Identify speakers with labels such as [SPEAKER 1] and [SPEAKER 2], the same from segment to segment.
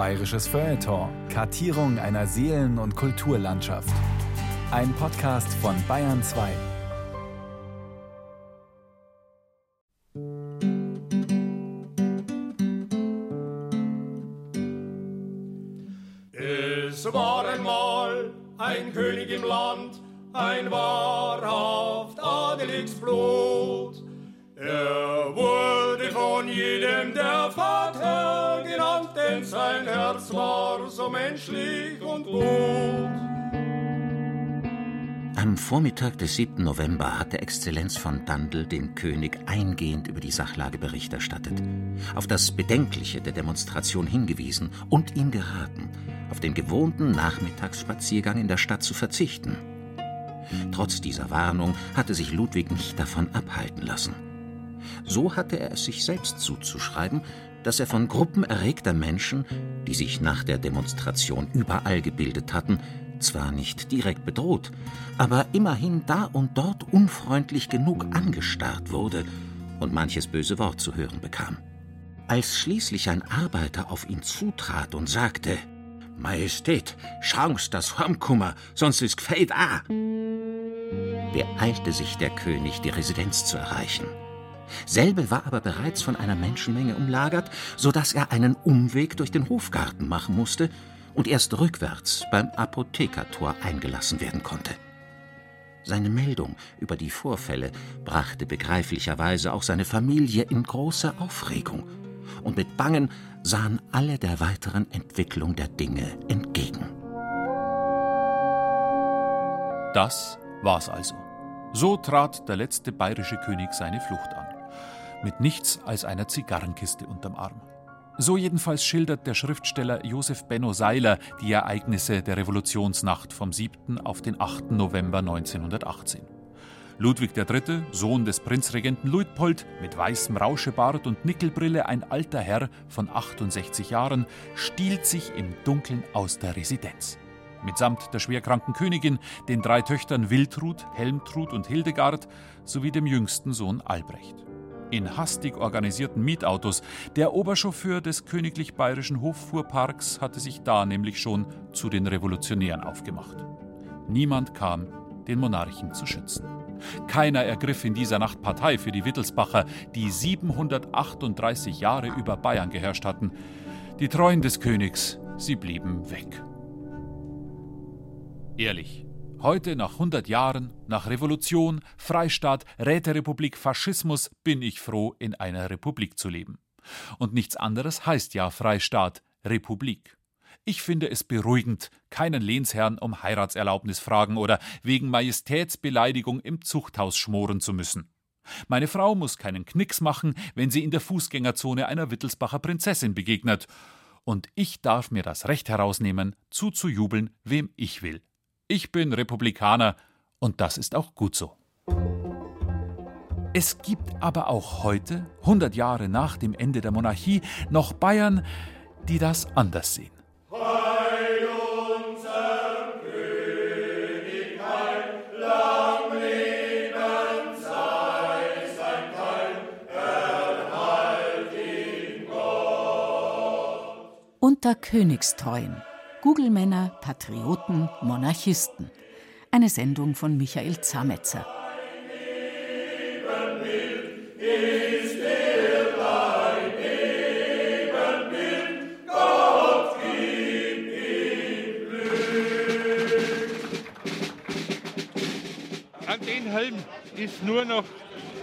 [SPEAKER 1] Bayerisches Feuilleton. Kartierung einer Seelen- und Kulturlandschaft. Ein Podcast von Bayern 2.
[SPEAKER 2] Es war einmal ein König im Land, ein wahrhaft adeliges Blut. So menschlich und gut.
[SPEAKER 3] Am Vormittag des 7. November hatte Exzellenz von Dandel dem König eingehend über die Sachlage Bericht erstattet, auf das Bedenkliche der Demonstration hingewiesen und ihm geraten, auf den gewohnten Nachmittagsspaziergang in der Stadt zu verzichten. Trotz dieser Warnung hatte sich Ludwig nicht davon abhalten lassen. So hatte er es sich selbst zuzuschreiben, dass er von Gruppen erregter Menschen, die sich nach der Demonstration überall gebildet hatten, zwar nicht direkt bedroht, aber immerhin da und dort unfreundlich genug angestarrt wurde und manches böse Wort zu hören bekam. Als schließlich ein Arbeiter auf ihn zutrat und sagte, Majestät, schau's das Hormkummer, sonst ist Gfeid a, beeilte sich der König, die Residenz zu erreichen. Selbe war aber bereits von einer Menschenmenge umlagert, so dass er einen Umweg durch den Hofgarten machen musste und erst rückwärts beim Apothekertor eingelassen werden konnte. Seine Meldung über die Vorfälle brachte begreiflicherweise auch seine Familie in große Aufregung, und mit Bangen sahen alle der weiteren Entwicklung der Dinge entgegen.
[SPEAKER 4] Das war's also. So trat der letzte bayerische König seine Flucht an. Mit nichts als einer Zigarrenkiste unterm Arm. So jedenfalls schildert der Schriftsteller Josef Benno Seiler die Ereignisse der Revolutionsnacht vom 7. auf den 8. November 1918. Ludwig III., Sohn des Prinzregenten Luitpold, mit weißem Rauschebart und Nickelbrille, ein alter Herr von 68 Jahren, stiehlt sich im Dunkeln aus der Residenz. Mitsamt der schwerkranken Königin, den drei Töchtern Wiltrud, Helmtrud und Hildegard sowie dem jüngsten Sohn Albrecht in hastig organisierten Mietautos. Der Oberchauffeur des königlich bayerischen Hoffuhrparks hatte sich da nämlich schon zu den Revolutionären aufgemacht. Niemand kam, den Monarchen zu schützen. Keiner ergriff in dieser Nacht Partei für die Wittelsbacher, die 738 Jahre über Bayern geherrscht hatten. Die Treuen des Königs, sie blieben weg. Ehrlich, Heute, nach 100 Jahren, nach Revolution, Freistaat, Räterepublik, Faschismus, bin ich froh, in einer Republik zu leben. Und nichts anderes heißt ja Freistaat, Republik. Ich finde es beruhigend, keinen Lehnsherrn um Heiratserlaubnis fragen oder wegen Majestätsbeleidigung im Zuchthaus schmoren zu müssen. Meine Frau muss keinen Knicks machen, wenn sie in der Fußgängerzone einer Wittelsbacher Prinzessin begegnet. Und ich darf mir das Recht herausnehmen, zuzujubeln, wem ich will. Ich bin Republikaner und das ist auch gut so. Es gibt aber auch heute, 100 Jahre nach dem Ende der Monarchie, noch Bayern, die das anders sehen.
[SPEAKER 5] Unter Königstreuen. Google-Männer, Patrioten, Monarchisten. Eine Sendung von Michael Zametzer.
[SPEAKER 6] An den Helm ist nur noch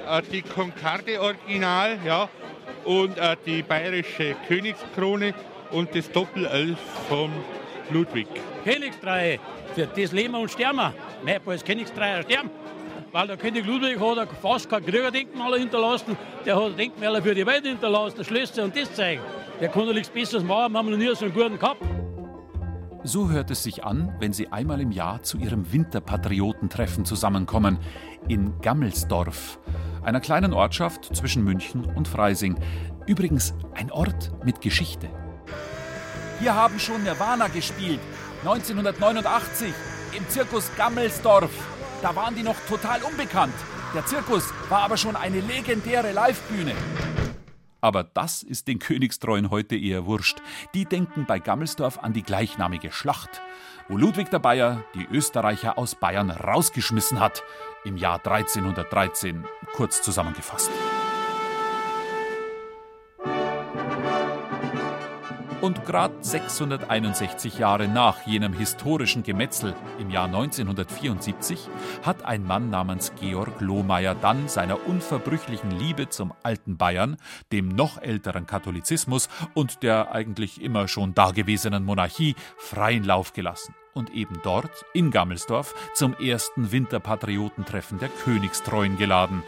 [SPEAKER 6] äh, die Konkarde Original, ja, und äh, die bayerische Königskrone und das Doppel-L vom Ludwig.
[SPEAKER 7] Königstreue, für das leben und sterben. Mein als Königstreier sterben. Weil der König Ludwig hat fast kein Kriegerdenkmal hinterlassen, der hat Denkmäler für die Welt hinterlassen, Schlösser und das zeigen. Der kann doch nichts Besseres machen, haben wir noch nie so einen guten gehabt.
[SPEAKER 4] So hört es sich an, wenn Sie einmal im Jahr zu Ihrem Winterpatriotentreffen zusammenkommen. In Gammelsdorf, einer kleinen Ortschaft zwischen München und Freising. Übrigens ein Ort mit Geschichte. Hier haben schon Nirvana gespielt, 1989 im Zirkus Gammelsdorf. Da waren die noch total unbekannt. Der Zirkus war aber schon eine legendäre Livebühne. Aber das ist den Königstreuen heute eher wurscht. Die denken bei Gammelsdorf an die gleichnamige Schlacht, wo Ludwig der Bayer die Österreicher aus Bayern rausgeschmissen hat, im Jahr 1313, kurz zusammengefasst. Und gerade 661 Jahre nach jenem historischen Gemetzel im Jahr 1974 hat ein Mann namens Georg Lohmeier dann seiner unverbrüchlichen Liebe zum alten Bayern, dem noch älteren Katholizismus und der eigentlich immer schon dagewesenen Monarchie freien Lauf gelassen und eben dort, in Gammelsdorf, zum ersten Winterpatriotentreffen der Königstreuen geladen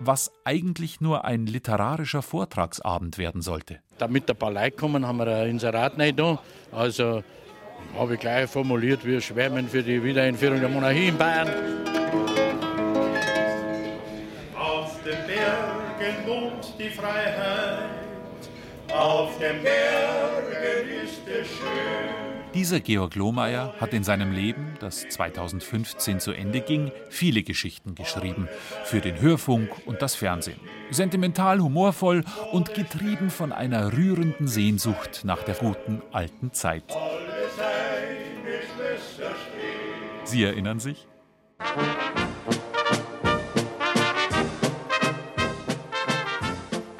[SPEAKER 4] was eigentlich nur ein literarischer Vortragsabend werden sollte.
[SPEAKER 8] Damit ein paar Leute kommen, haben wir ein Inserat nicht da. Also habe ich gleich formuliert, wir schwärmen für die Wiedereinführung der Monarchie in Bayern.
[SPEAKER 2] Auf den Bergen wohnt die Freiheit, auf den Bergen ist es schön.
[SPEAKER 4] Dieser Georg Lohmeier hat in seinem Leben, das 2015 zu Ende ging, viele Geschichten geschrieben. Für den Hörfunk und das Fernsehen. Sentimental, humorvoll und getrieben von einer rührenden Sehnsucht nach der guten alten Zeit. Sie erinnern sich?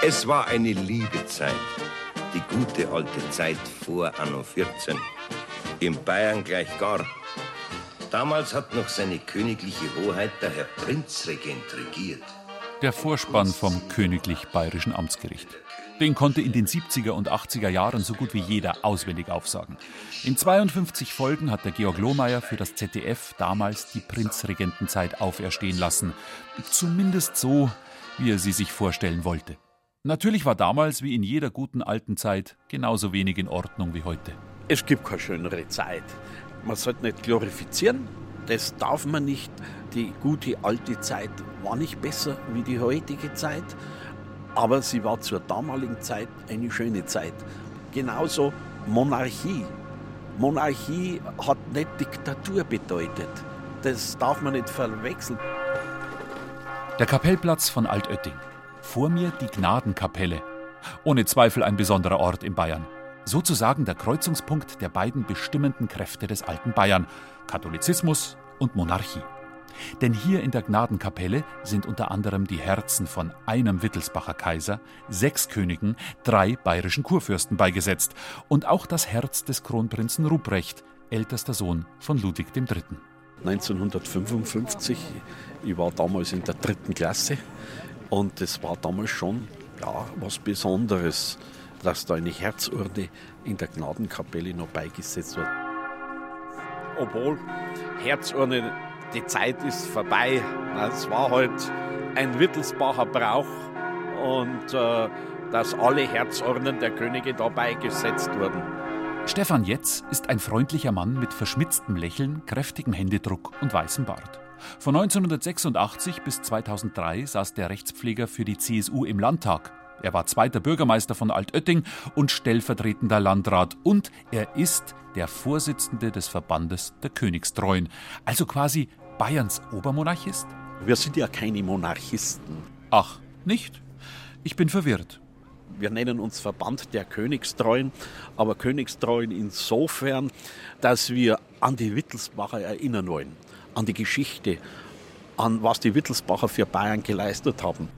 [SPEAKER 9] Es war eine liebe Zeit, die gute alte Zeit vor Anno 14 in Bayern gleich gar. Damals hat noch seine königliche Hoheit der Herr Prinzregent regiert.
[SPEAKER 4] Der Vorspann vom Königlich Bayerischen Amtsgericht. Den konnte in den 70er und 80er Jahren so gut wie jeder auswendig aufsagen. In 52 Folgen hat der Georg Lohmeier für das ZDF damals die Prinzregentenzeit auferstehen lassen. Zumindest so, wie er sie sich vorstellen wollte. Natürlich war damals, wie in jeder guten alten Zeit, genauso wenig in Ordnung wie heute.
[SPEAKER 10] Es gibt keine schönere Zeit. Man sollte nicht glorifizieren, das darf man nicht. Die gute alte Zeit war nicht besser wie die heutige Zeit, aber sie war zur damaligen Zeit eine schöne Zeit. Genauso Monarchie. Monarchie hat nicht Diktatur bedeutet. Das darf man nicht verwechseln.
[SPEAKER 4] Der Kapellplatz von Altötting. Vor mir die Gnadenkapelle. Ohne Zweifel ein besonderer Ort in Bayern sozusagen der Kreuzungspunkt der beiden bestimmenden Kräfte des alten Bayern, Katholizismus und Monarchie. Denn hier in der Gnadenkapelle sind unter anderem die Herzen von einem Wittelsbacher Kaiser, sechs Königen, drei bayerischen Kurfürsten beigesetzt und auch das Herz des Kronprinzen Ruprecht, ältester Sohn von Ludwig III.
[SPEAKER 10] 1955, ich war damals in der dritten Klasse und es war damals schon ja, was Besonderes dass da eine Herzurne in der Gnadenkapelle noch beigesetzt wird. Obwohl Herzurne, die Zeit ist vorbei. Es war halt ein Wittelsbacher Brauch und äh, dass alle Herzurnen der Könige da beigesetzt wurden.
[SPEAKER 4] Stefan Jetz ist ein freundlicher Mann mit verschmitztem Lächeln, kräftigem Händedruck und weißem Bart. Von 1986 bis 2003 saß der Rechtspfleger für die CSU im Landtag er war zweiter Bürgermeister von Altötting und stellvertretender Landrat und er ist der Vorsitzende des Verbandes der Königstreuen, also quasi Bayerns Obermonarchist?
[SPEAKER 10] Wir sind ja keine Monarchisten.
[SPEAKER 4] Ach, nicht? Ich bin verwirrt.
[SPEAKER 10] Wir nennen uns Verband der Königstreuen, aber Königstreuen insofern, dass wir an die Wittelsbacher erinnern wollen, an die Geschichte, an was die Wittelsbacher für Bayern geleistet haben.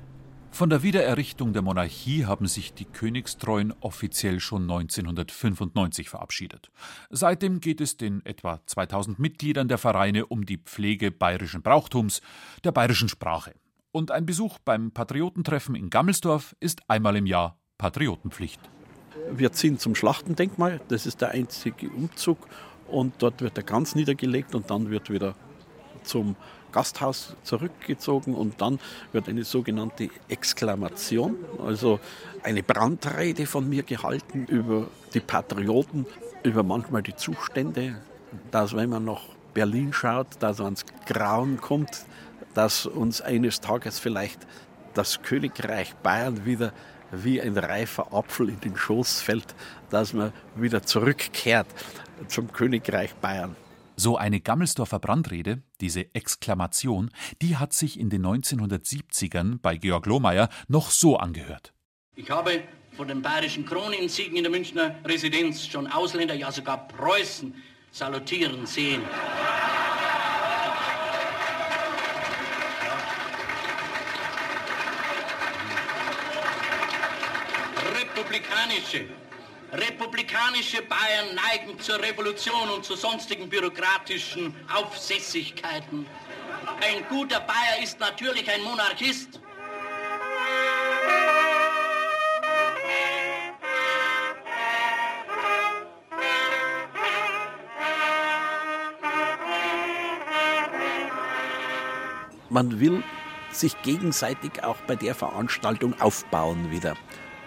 [SPEAKER 4] Von der Wiedererrichtung der Monarchie haben sich die Königstreuen offiziell schon 1995 verabschiedet. Seitdem geht es den etwa 2000 Mitgliedern der Vereine um die Pflege bayerischen Brauchtums, der bayerischen Sprache. Und ein Besuch beim Patriotentreffen in Gammelsdorf ist einmal im Jahr Patriotenpflicht.
[SPEAKER 10] Wir ziehen zum Schlachtendenkmal, das ist der einzige Umzug und dort wird der Kranz niedergelegt und dann wird wieder zum Gasthaus zurückgezogen und dann wird eine sogenannte Exklamation, also eine Brandrede von mir gehalten über die Patrioten, über manchmal die Zustände, dass wenn man nach Berlin schaut, dass man ans Grauen kommt, dass uns eines Tages vielleicht das Königreich Bayern wieder wie ein reifer Apfel in den Schoß fällt, dass man wieder zurückkehrt zum Königreich Bayern.
[SPEAKER 4] So eine Gammelsdorfer Brandrede, diese Exklamation, die hat sich in den 1970ern bei Georg Lohmeier noch so angehört.
[SPEAKER 11] Ich habe vor den bayerischen Kroninsiegen in der Münchner Residenz schon Ausländer, ja sogar Preußen salutieren sehen. Republikanische, republikanische Bayern neigen zur Revolution und zu sonstigen bürokratischen Aufsässigkeiten. Ein guter Bayer ist natürlich ein Monarchist.
[SPEAKER 10] man will sich gegenseitig auch bei der Veranstaltung aufbauen wieder.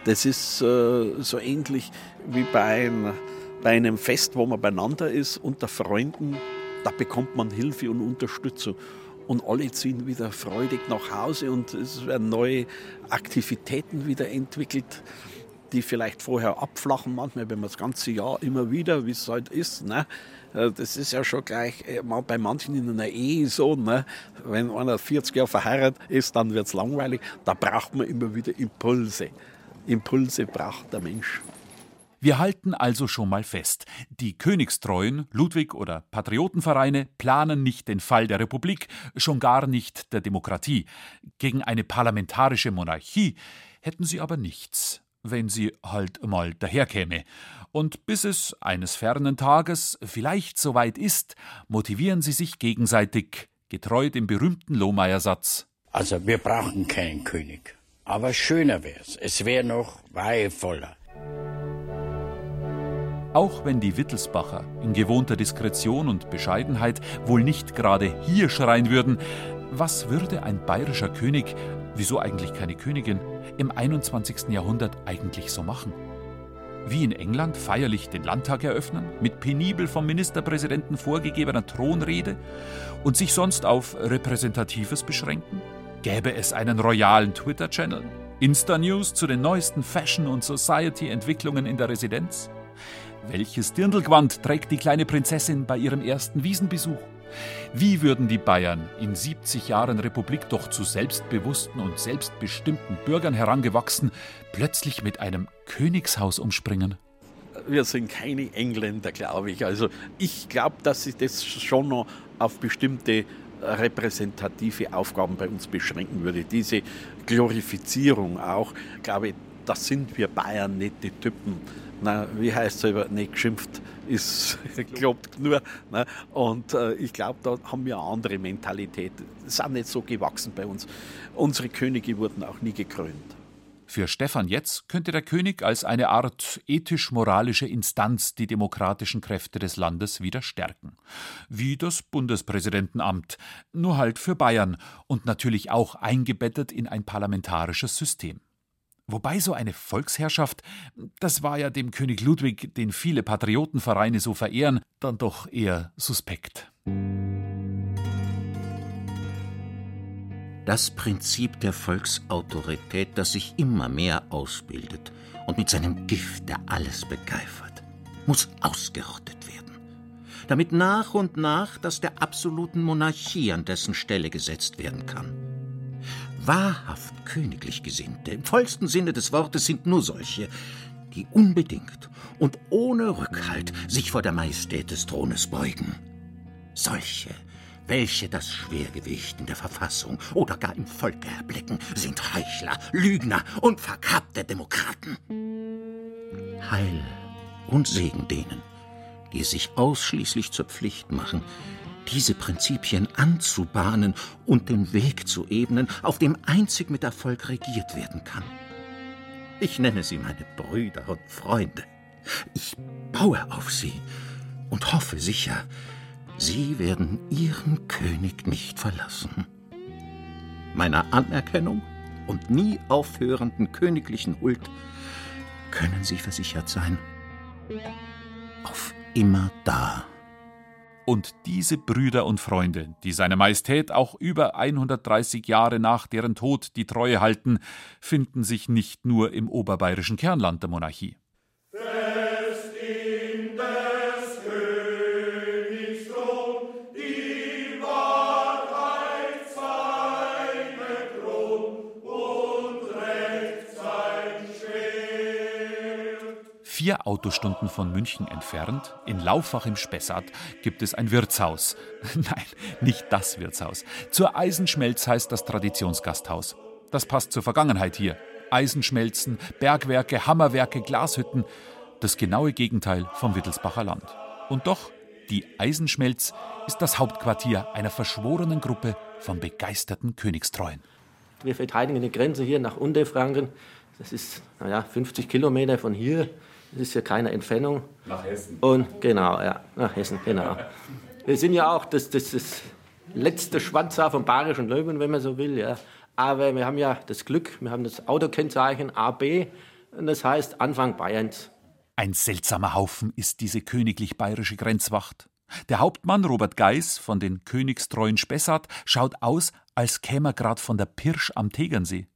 [SPEAKER 10] Das ist äh, so ähnlich wie bei, ein, bei einem Fest, wo man beieinander ist, unter Freunden. Da bekommt man Hilfe und Unterstützung. Und alle ziehen wieder freudig nach Hause und es werden neue Aktivitäten wieder entwickelt die vielleicht vorher abflachen, manchmal, wenn man das ganze Jahr immer wieder, wie es halt ist. Ne? Äh, das ist ja schon gleich äh, bei manchen in einer Ehe so. Ne? Wenn einer 40 Jahre verheiratet ist, dann wird es langweilig. Da braucht man immer wieder Impulse. Impulse braucht der Mensch.
[SPEAKER 4] Wir halten also schon mal fest, die Königstreuen, Ludwig oder Patriotenvereine planen nicht den Fall der Republik, schon gar nicht der Demokratie. Gegen eine parlamentarische Monarchie hätten sie aber nichts wenn sie halt mal daherkäme. Und bis es eines fernen Tages vielleicht soweit ist, motivieren sie sich gegenseitig, getreu dem berühmten Lohmeier-Satz.
[SPEAKER 12] Also wir brauchen keinen König. Aber schöner wär's. Es wäre noch weihevoller.
[SPEAKER 4] Auch wenn die Wittelsbacher in gewohnter Diskretion und Bescheidenheit wohl nicht gerade hier schreien würden, was würde ein bayerischer König, wieso eigentlich keine Königin, im 21. Jahrhundert eigentlich so machen? Wie in England feierlich den Landtag eröffnen, mit penibel vom Ministerpräsidenten vorgegebener Thronrede und sich sonst auf Repräsentatives beschränken? Gäbe es einen royalen Twitter-Channel? Insta-News zu den neuesten Fashion- und Society-Entwicklungen in der Residenz? Welches Dirndlgewand trägt die kleine Prinzessin bei ihrem ersten Wiesenbesuch? Wie würden die Bayern in 70 Jahren Republik doch zu selbstbewussten und selbstbestimmten Bürgern herangewachsen, plötzlich mit einem Königshaus umspringen?
[SPEAKER 10] Wir sind keine Engländer, glaube ich. Also ich glaube, dass sich das schon noch auf bestimmte repräsentative Aufgaben bei uns beschränken würde. Diese Glorifizierung auch, glaube ich, das sind wir Bayern nicht die Typen na, wie heißt es über nicht geschimpft, ist gelobt nur. Ne? Und äh, ich glaube, da haben wir eine andere Mentalität. Das ist auch nicht so gewachsen bei uns. Unsere Könige wurden auch nie gekrönt.
[SPEAKER 4] Für Stefan Jetz könnte der König als eine Art ethisch-moralische Instanz die demokratischen Kräfte des Landes wieder stärken. Wie das Bundespräsidentenamt, nur halt für Bayern und natürlich auch eingebettet in ein parlamentarisches System. Wobei so eine Volksherrschaft, das war ja dem König Ludwig, den viele Patriotenvereine so verehren, dann doch eher suspekt.
[SPEAKER 3] Das Prinzip der Volksautorität, das sich immer mehr ausbildet und mit seinem Gift, der alles begeifert, muss ausgerottet werden, damit nach und nach das der absoluten Monarchie an dessen Stelle gesetzt werden kann. Wahrhaft königlich Gesinnte, im vollsten Sinne des Wortes, sind nur solche, die unbedingt und ohne Rückhalt sich vor der Majestät des Thrones beugen. Solche, welche das Schwergewicht in der Verfassung oder gar im Volke erblicken, sind Heuchler, Lügner und verkappte Demokraten. Heil und Segen denen, die es sich ausschließlich zur Pflicht machen, diese Prinzipien anzubahnen und den Weg zu ebnen, auf dem einzig mit Erfolg regiert werden kann. Ich nenne sie meine Brüder und Freunde. Ich baue auf sie und hoffe sicher, sie werden ihren König nicht verlassen. Meiner Anerkennung und nie aufhörenden königlichen Huld können Sie versichert sein. Auf immer da.
[SPEAKER 4] Und diese Brüder und Freunde, die seiner Majestät auch über 130 Jahre nach deren Tod die Treue halten, finden sich nicht nur im oberbayerischen Kernland der Monarchie. Paar Autostunden von München entfernt, in Laufach im Spessart, gibt es ein Wirtshaus. Nein, nicht das Wirtshaus. Zur Eisenschmelz heißt das Traditionsgasthaus. Das passt zur Vergangenheit hier. Eisenschmelzen, Bergwerke, Hammerwerke, Glashütten. Das genaue Gegenteil vom Wittelsbacher Land. Und doch, die Eisenschmelz ist das Hauptquartier einer verschworenen Gruppe von begeisterten Königstreuen.
[SPEAKER 13] Wir verteidigen die Grenze hier nach Unterfranken. Das ist naja, 50 Kilometer von hier. Das ist ja keine Entfernung.
[SPEAKER 14] Nach Hessen.
[SPEAKER 13] Und genau, ja, nach Hessen, genau. Wir sind ja auch das, das, das letzte Schwanzhaar vom Bayerischen Löwen, wenn man so will. Ja. Aber wir haben ja das Glück, wir haben das Autokennzeichen AB und das heißt Anfang Bayerns.
[SPEAKER 4] Ein seltsamer Haufen ist diese königlich-bayerische Grenzwacht. Der Hauptmann Robert Geis von den königstreuen Spessart schaut aus, als käme er grad von der Pirsch am Tegernsee.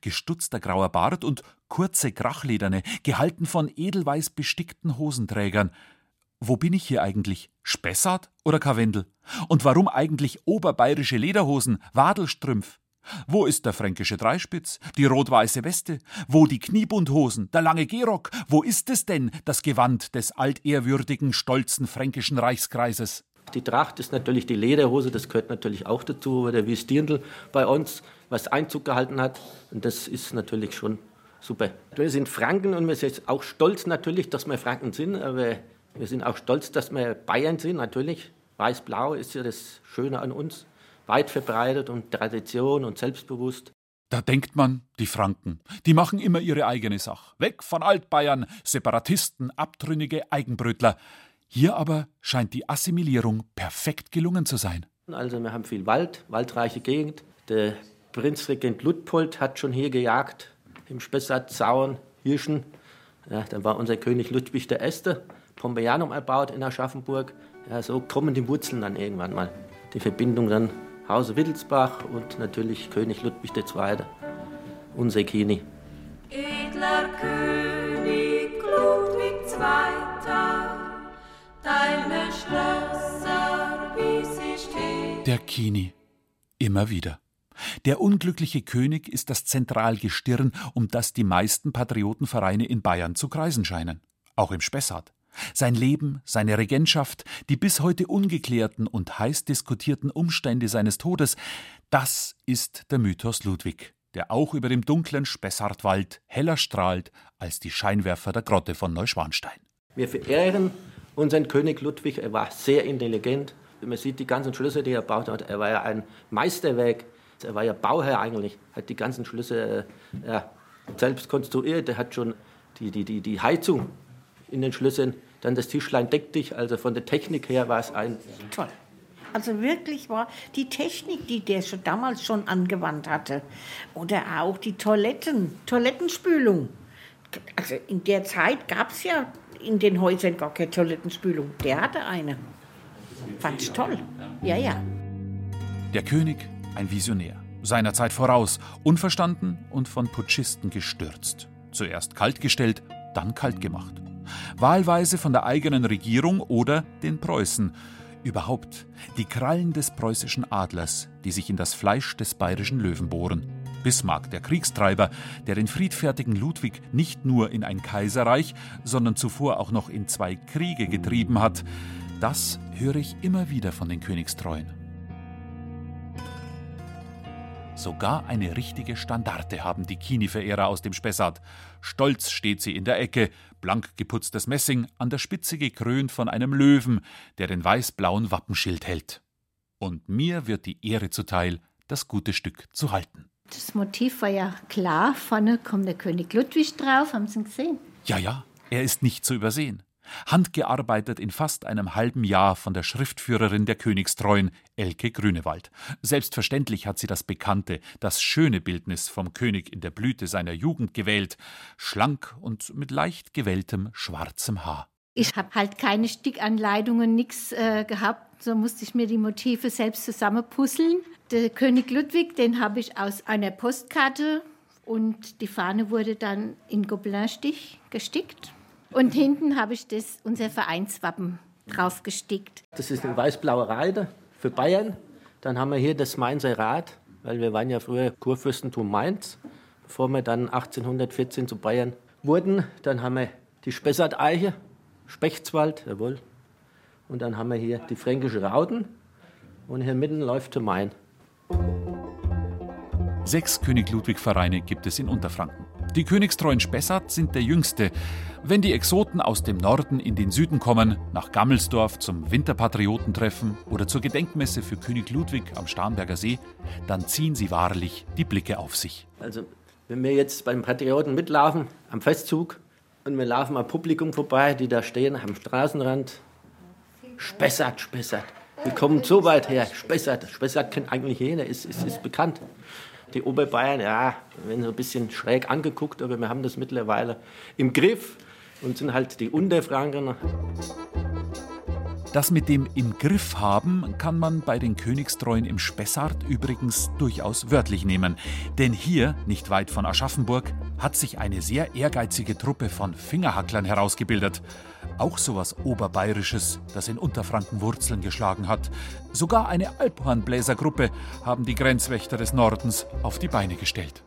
[SPEAKER 4] Gestutzter grauer Bart und kurze Krachlederne, gehalten von edelweiß bestickten Hosenträgern. Wo bin ich hier eigentlich? Spessart oder Karwendel? Und warum eigentlich oberbayerische Lederhosen, Wadelstrümpf? Wo ist der fränkische Dreispitz, die rot-weiße Weste? Wo die Kniebundhosen, der lange Gehrock? Wo ist es denn, das Gewand des altehrwürdigen, stolzen fränkischen Reichskreises?
[SPEAKER 13] Die Tracht ist natürlich die Lederhose, das gehört natürlich auch dazu, weil der Wiesterndl bei uns was Einzug gehalten hat. Und das ist natürlich schon super. Wir sind Franken und wir sind auch stolz natürlich, dass wir Franken sind, aber wir sind auch stolz, dass wir Bayern sind, natürlich. Weiß-Blau ist ja das Schöne an uns weit verbreitet und Tradition und selbstbewusst.
[SPEAKER 4] Da denkt man, die Franken, die machen immer ihre eigene Sache. Weg von Altbayern, Separatisten, abtrünnige Eigenbrötler. Hier aber scheint die Assimilierung perfekt gelungen zu sein.
[SPEAKER 13] Also wir haben viel Wald, waldreiche Gegend. Der Prinzregent Ludpold hat schon hier gejagt, im Spessart, Zaun, Hirschen. Ja, dann war unser König Ludwig I. Pompeianum erbaut in Aschaffenburg. Ja, so kommen die Wurzeln dann irgendwann mal. Die Verbindung dann Hause Wittelsbach und natürlich König Ludwig II. unser Kini.
[SPEAKER 15] Edler König Ludwig II., deine Schlösser, wie sie stehen.
[SPEAKER 4] Der Kini. Immer wieder. Der unglückliche König ist das Zentralgestirn, um das die meisten Patriotenvereine in Bayern zu kreisen scheinen. Auch im Spessart. Sein Leben, seine Regentschaft, die bis heute ungeklärten und heiß diskutierten Umstände seines Todes, das ist der Mythos Ludwig, der auch über dem dunklen Spessartwald heller strahlt als die Scheinwerfer der Grotte von Neuschwanstein.
[SPEAKER 13] Wir verehren unseren König Ludwig, er war sehr intelligent. Man sieht die ganzen Schlösser, die er gebaut hat. Er war ja ein Meisterwerk. Er war ja Bauherr eigentlich, hat die ganzen Schlösser äh, selbst konstruiert. Er hat schon die, die, die, die Heizung in den Schlüsseln. Dann das Tischlein deck dich, also von der Technik her war es ein.
[SPEAKER 16] Toll. Also wirklich war die Technik, die der schon damals schon angewandt hatte. Oder auch die Toiletten, Toilettenspülung. Also in der Zeit gab es ja in den Häusern gar keine Toilettenspülung. Der hatte eine. Fand ich toll. Ja, ja.
[SPEAKER 4] Der König, ein Visionär. Seiner Zeit voraus, unverstanden und von Putschisten gestürzt. Zuerst kaltgestellt, dann kalt gemacht wahlweise von der eigenen Regierung oder den Preußen. Überhaupt die Krallen des preußischen Adlers, die sich in das Fleisch des bayerischen Löwen bohren. Bismarck, der Kriegstreiber, der den friedfertigen Ludwig nicht nur in ein Kaiserreich, sondern zuvor auch noch in zwei Kriege getrieben hat, das höre ich immer wieder von den Königstreuen. Sogar eine richtige Standarte haben die Kini-Verehrer aus dem Spessart. Stolz steht sie in der Ecke, blank geputztes Messing, an der Spitze gekrönt von einem Löwen, der den weiß-blauen Wappenschild hält. Und mir wird die Ehre zuteil, das gute Stück zu halten.
[SPEAKER 16] Das Motiv war ja klar, vorne kommt der König Ludwig drauf, haben Sie ihn gesehen?
[SPEAKER 4] Ja, ja, er ist nicht zu übersehen handgearbeitet in fast einem halben Jahr von der Schriftführerin der Königstreuen, Elke Grünewald. Selbstverständlich hat sie das bekannte, das schöne Bildnis vom König in der Blüte seiner Jugend gewählt, schlank und mit leicht gewelltem schwarzem Haar.
[SPEAKER 16] Ich habe halt keine Stickanleitungen, nichts äh, gehabt, so musste ich mir die Motive selbst zusammenpuzzeln. Der König Ludwig, den habe ich aus einer Postkarte und die Fahne wurde dann in Gobelin-Stich gestickt. Und hinten habe ich das, unser Vereinswappen draufgestickt.
[SPEAKER 13] Das ist eine weiß-blaue Reide für Bayern. Dann haben wir hier das Mainzer Rad, weil wir waren ja früher Kurfürstentum Mainz, bevor wir dann 1814 zu Bayern wurden. Dann haben wir die Spessart-Eiche, Spechtswald, jawohl. Und dann haben wir hier die fränkische Rauten und hier mitten läuft der Main.
[SPEAKER 4] Sechs König Ludwig-Vereine gibt es in Unterfranken. Die königstreuen Spessart sind der jüngste. Wenn die Exoten aus dem Norden in den Süden kommen, nach Gammelsdorf zum Winterpatriotentreffen oder zur Gedenkmesse für König Ludwig am Starnberger See, dann ziehen sie wahrlich die Blicke auf sich.
[SPEAKER 13] Also, wenn wir jetzt beim Patrioten mitlaufen, am Festzug, und wir laufen am Publikum vorbei, die da stehen am Straßenrand, Spessart, Spessart. Wir kommen so weit her, Spessart. Spessart kennt eigentlich jeder, ist, ist, ist bekannt. Die Oberbayern, ja, werden so ein bisschen schräg angeguckt, aber wir haben das mittlerweile im Griff und sind halt die Unterfranken.
[SPEAKER 4] Das mit dem im Griff haben kann man bei den Königstreuen im Spessart übrigens durchaus wörtlich nehmen. Denn hier, nicht weit von Aschaffenburg, hat sich eine sehr ehrgeizige Truppe von Fingerhacklern herausgebildet. Auch sowas Oberbayerisches, das in Unterfranken Wurzeln geschlagen hat. Sogar eine Alphornbläsergruppe haben die Grenzwächter des Nordens auf die Beine gestellt.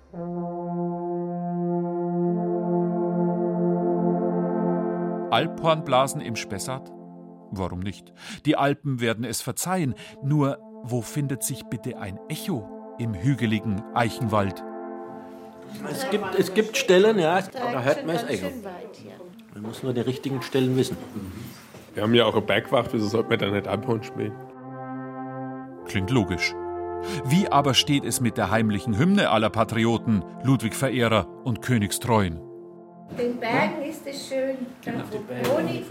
[SPEAKER 4] Alphornblasen im Spessart? Warum nicht? Die Alpen werden es verzeihen. Nur, wo findet sich bitte ein Echo im hügeligen Eichenwald?
[SPEAKER 13] Es gibt, es gibt Stellen, ja, da hört man das Echo. Man muss nur die richtigen Stellen wissen.
[SPEAKER 14] Wir haben ja auch eine Bergwacht, wieso sollte man da nicht Alphorn spielen?
[SPEAKER 4] Klingt logisch. Wie aber steht es mit der heimlichen Hymne aller Patrioten, Ludwig-Verehrer und Königstreuen?
[SPEAKER 16] Den Bergen ist es schön,
[SPEAKER 13] Genau,
[SPEAKER 16] wo, König,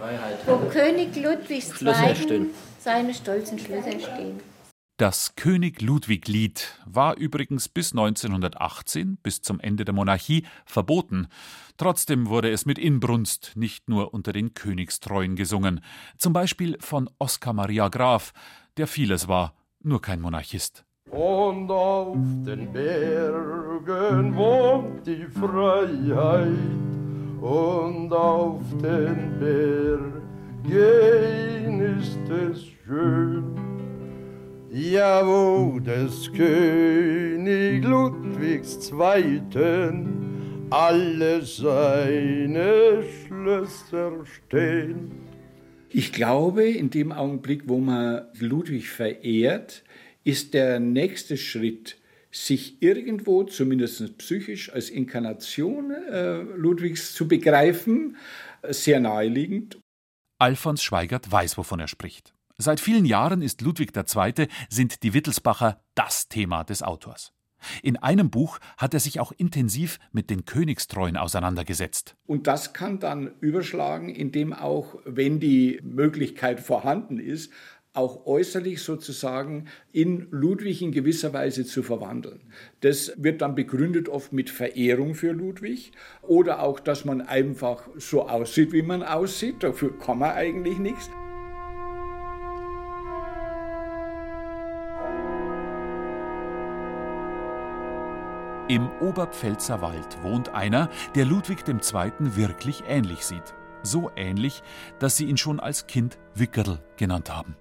[SPEAKER 16] wo König Ludwigs II. seine stolzen Schlösser stehen.
[SPEAKER 4] Das König Ludwig-Lied war übrigens bis 1918, bis zum Ende der Monarchie, verboten. Trotzdem wurde es mit Inbrunst nicht nur unter den Königstreuen gesungen. Zum Beispiel von Oskar Maria Graf, der vieles war, nur kein Monarchist.
[SPEAKER 2] Und auf den Bergen wohnt die Freiheit und auf den Bergen ist es schön. Ja, wo des König Ludwigs Zweiten alle seine Schlösser stehen.
[SPEAKER 17] Ich glaube, in dem Augenblick, wo man Ludwig verehrt, ist der nächste Schritt, sich irgendwo, zumindest psychisch, als Inkarnation äh, Ludwigs zu begreifen, sehr naheliegend.
[SPEAKER 4] Alfons Schweigert weiß, wovon er spricht. Seit vielen Jahren ist Ludwig II. sind die Wittelsbacher das Thema des Autors. In einem Buch hat er sich auch intensiv mit den Königstreuen auseinandergesetzt.
[SPEAKER 17] Und das kann dann überschlagen, indem auch, wenn die Möglichkeit vorhanden ist, auch äußerlich sozusagen in Ludwig in gewisser Weise zu verwandeln. Das wird dann begründet oft mit Verehrung für Ludwig oder auch, dass man einfach so aussieht, wie man aussieht. Dafür kann man eigentlich nichts.
[SPEAKER 4] Im Oberpfälzer Wald wohnt einer, der Ludwig II. wirklich ähnlich sieht. So ähnlich, dass sie ihn schon als Kind Wickerl genannt haben.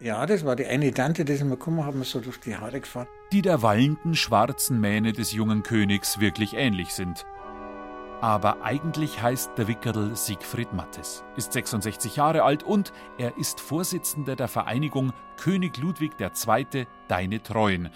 [SPEAKER 18] Ja, das war die eine Tante, die immer gekommen, mir so durch die Haare gefahren.
[SPEAKER 4] Die der wallenden schwarzen Mähne des jungen Königs wirklich ähnlich sind. Aber eigentlich heißt der Wickerl Siegfried Mattes, ist 66 Jahre alt und er ist Vorsitzender der Vereinigung König Ludwig II. Deine Treuen,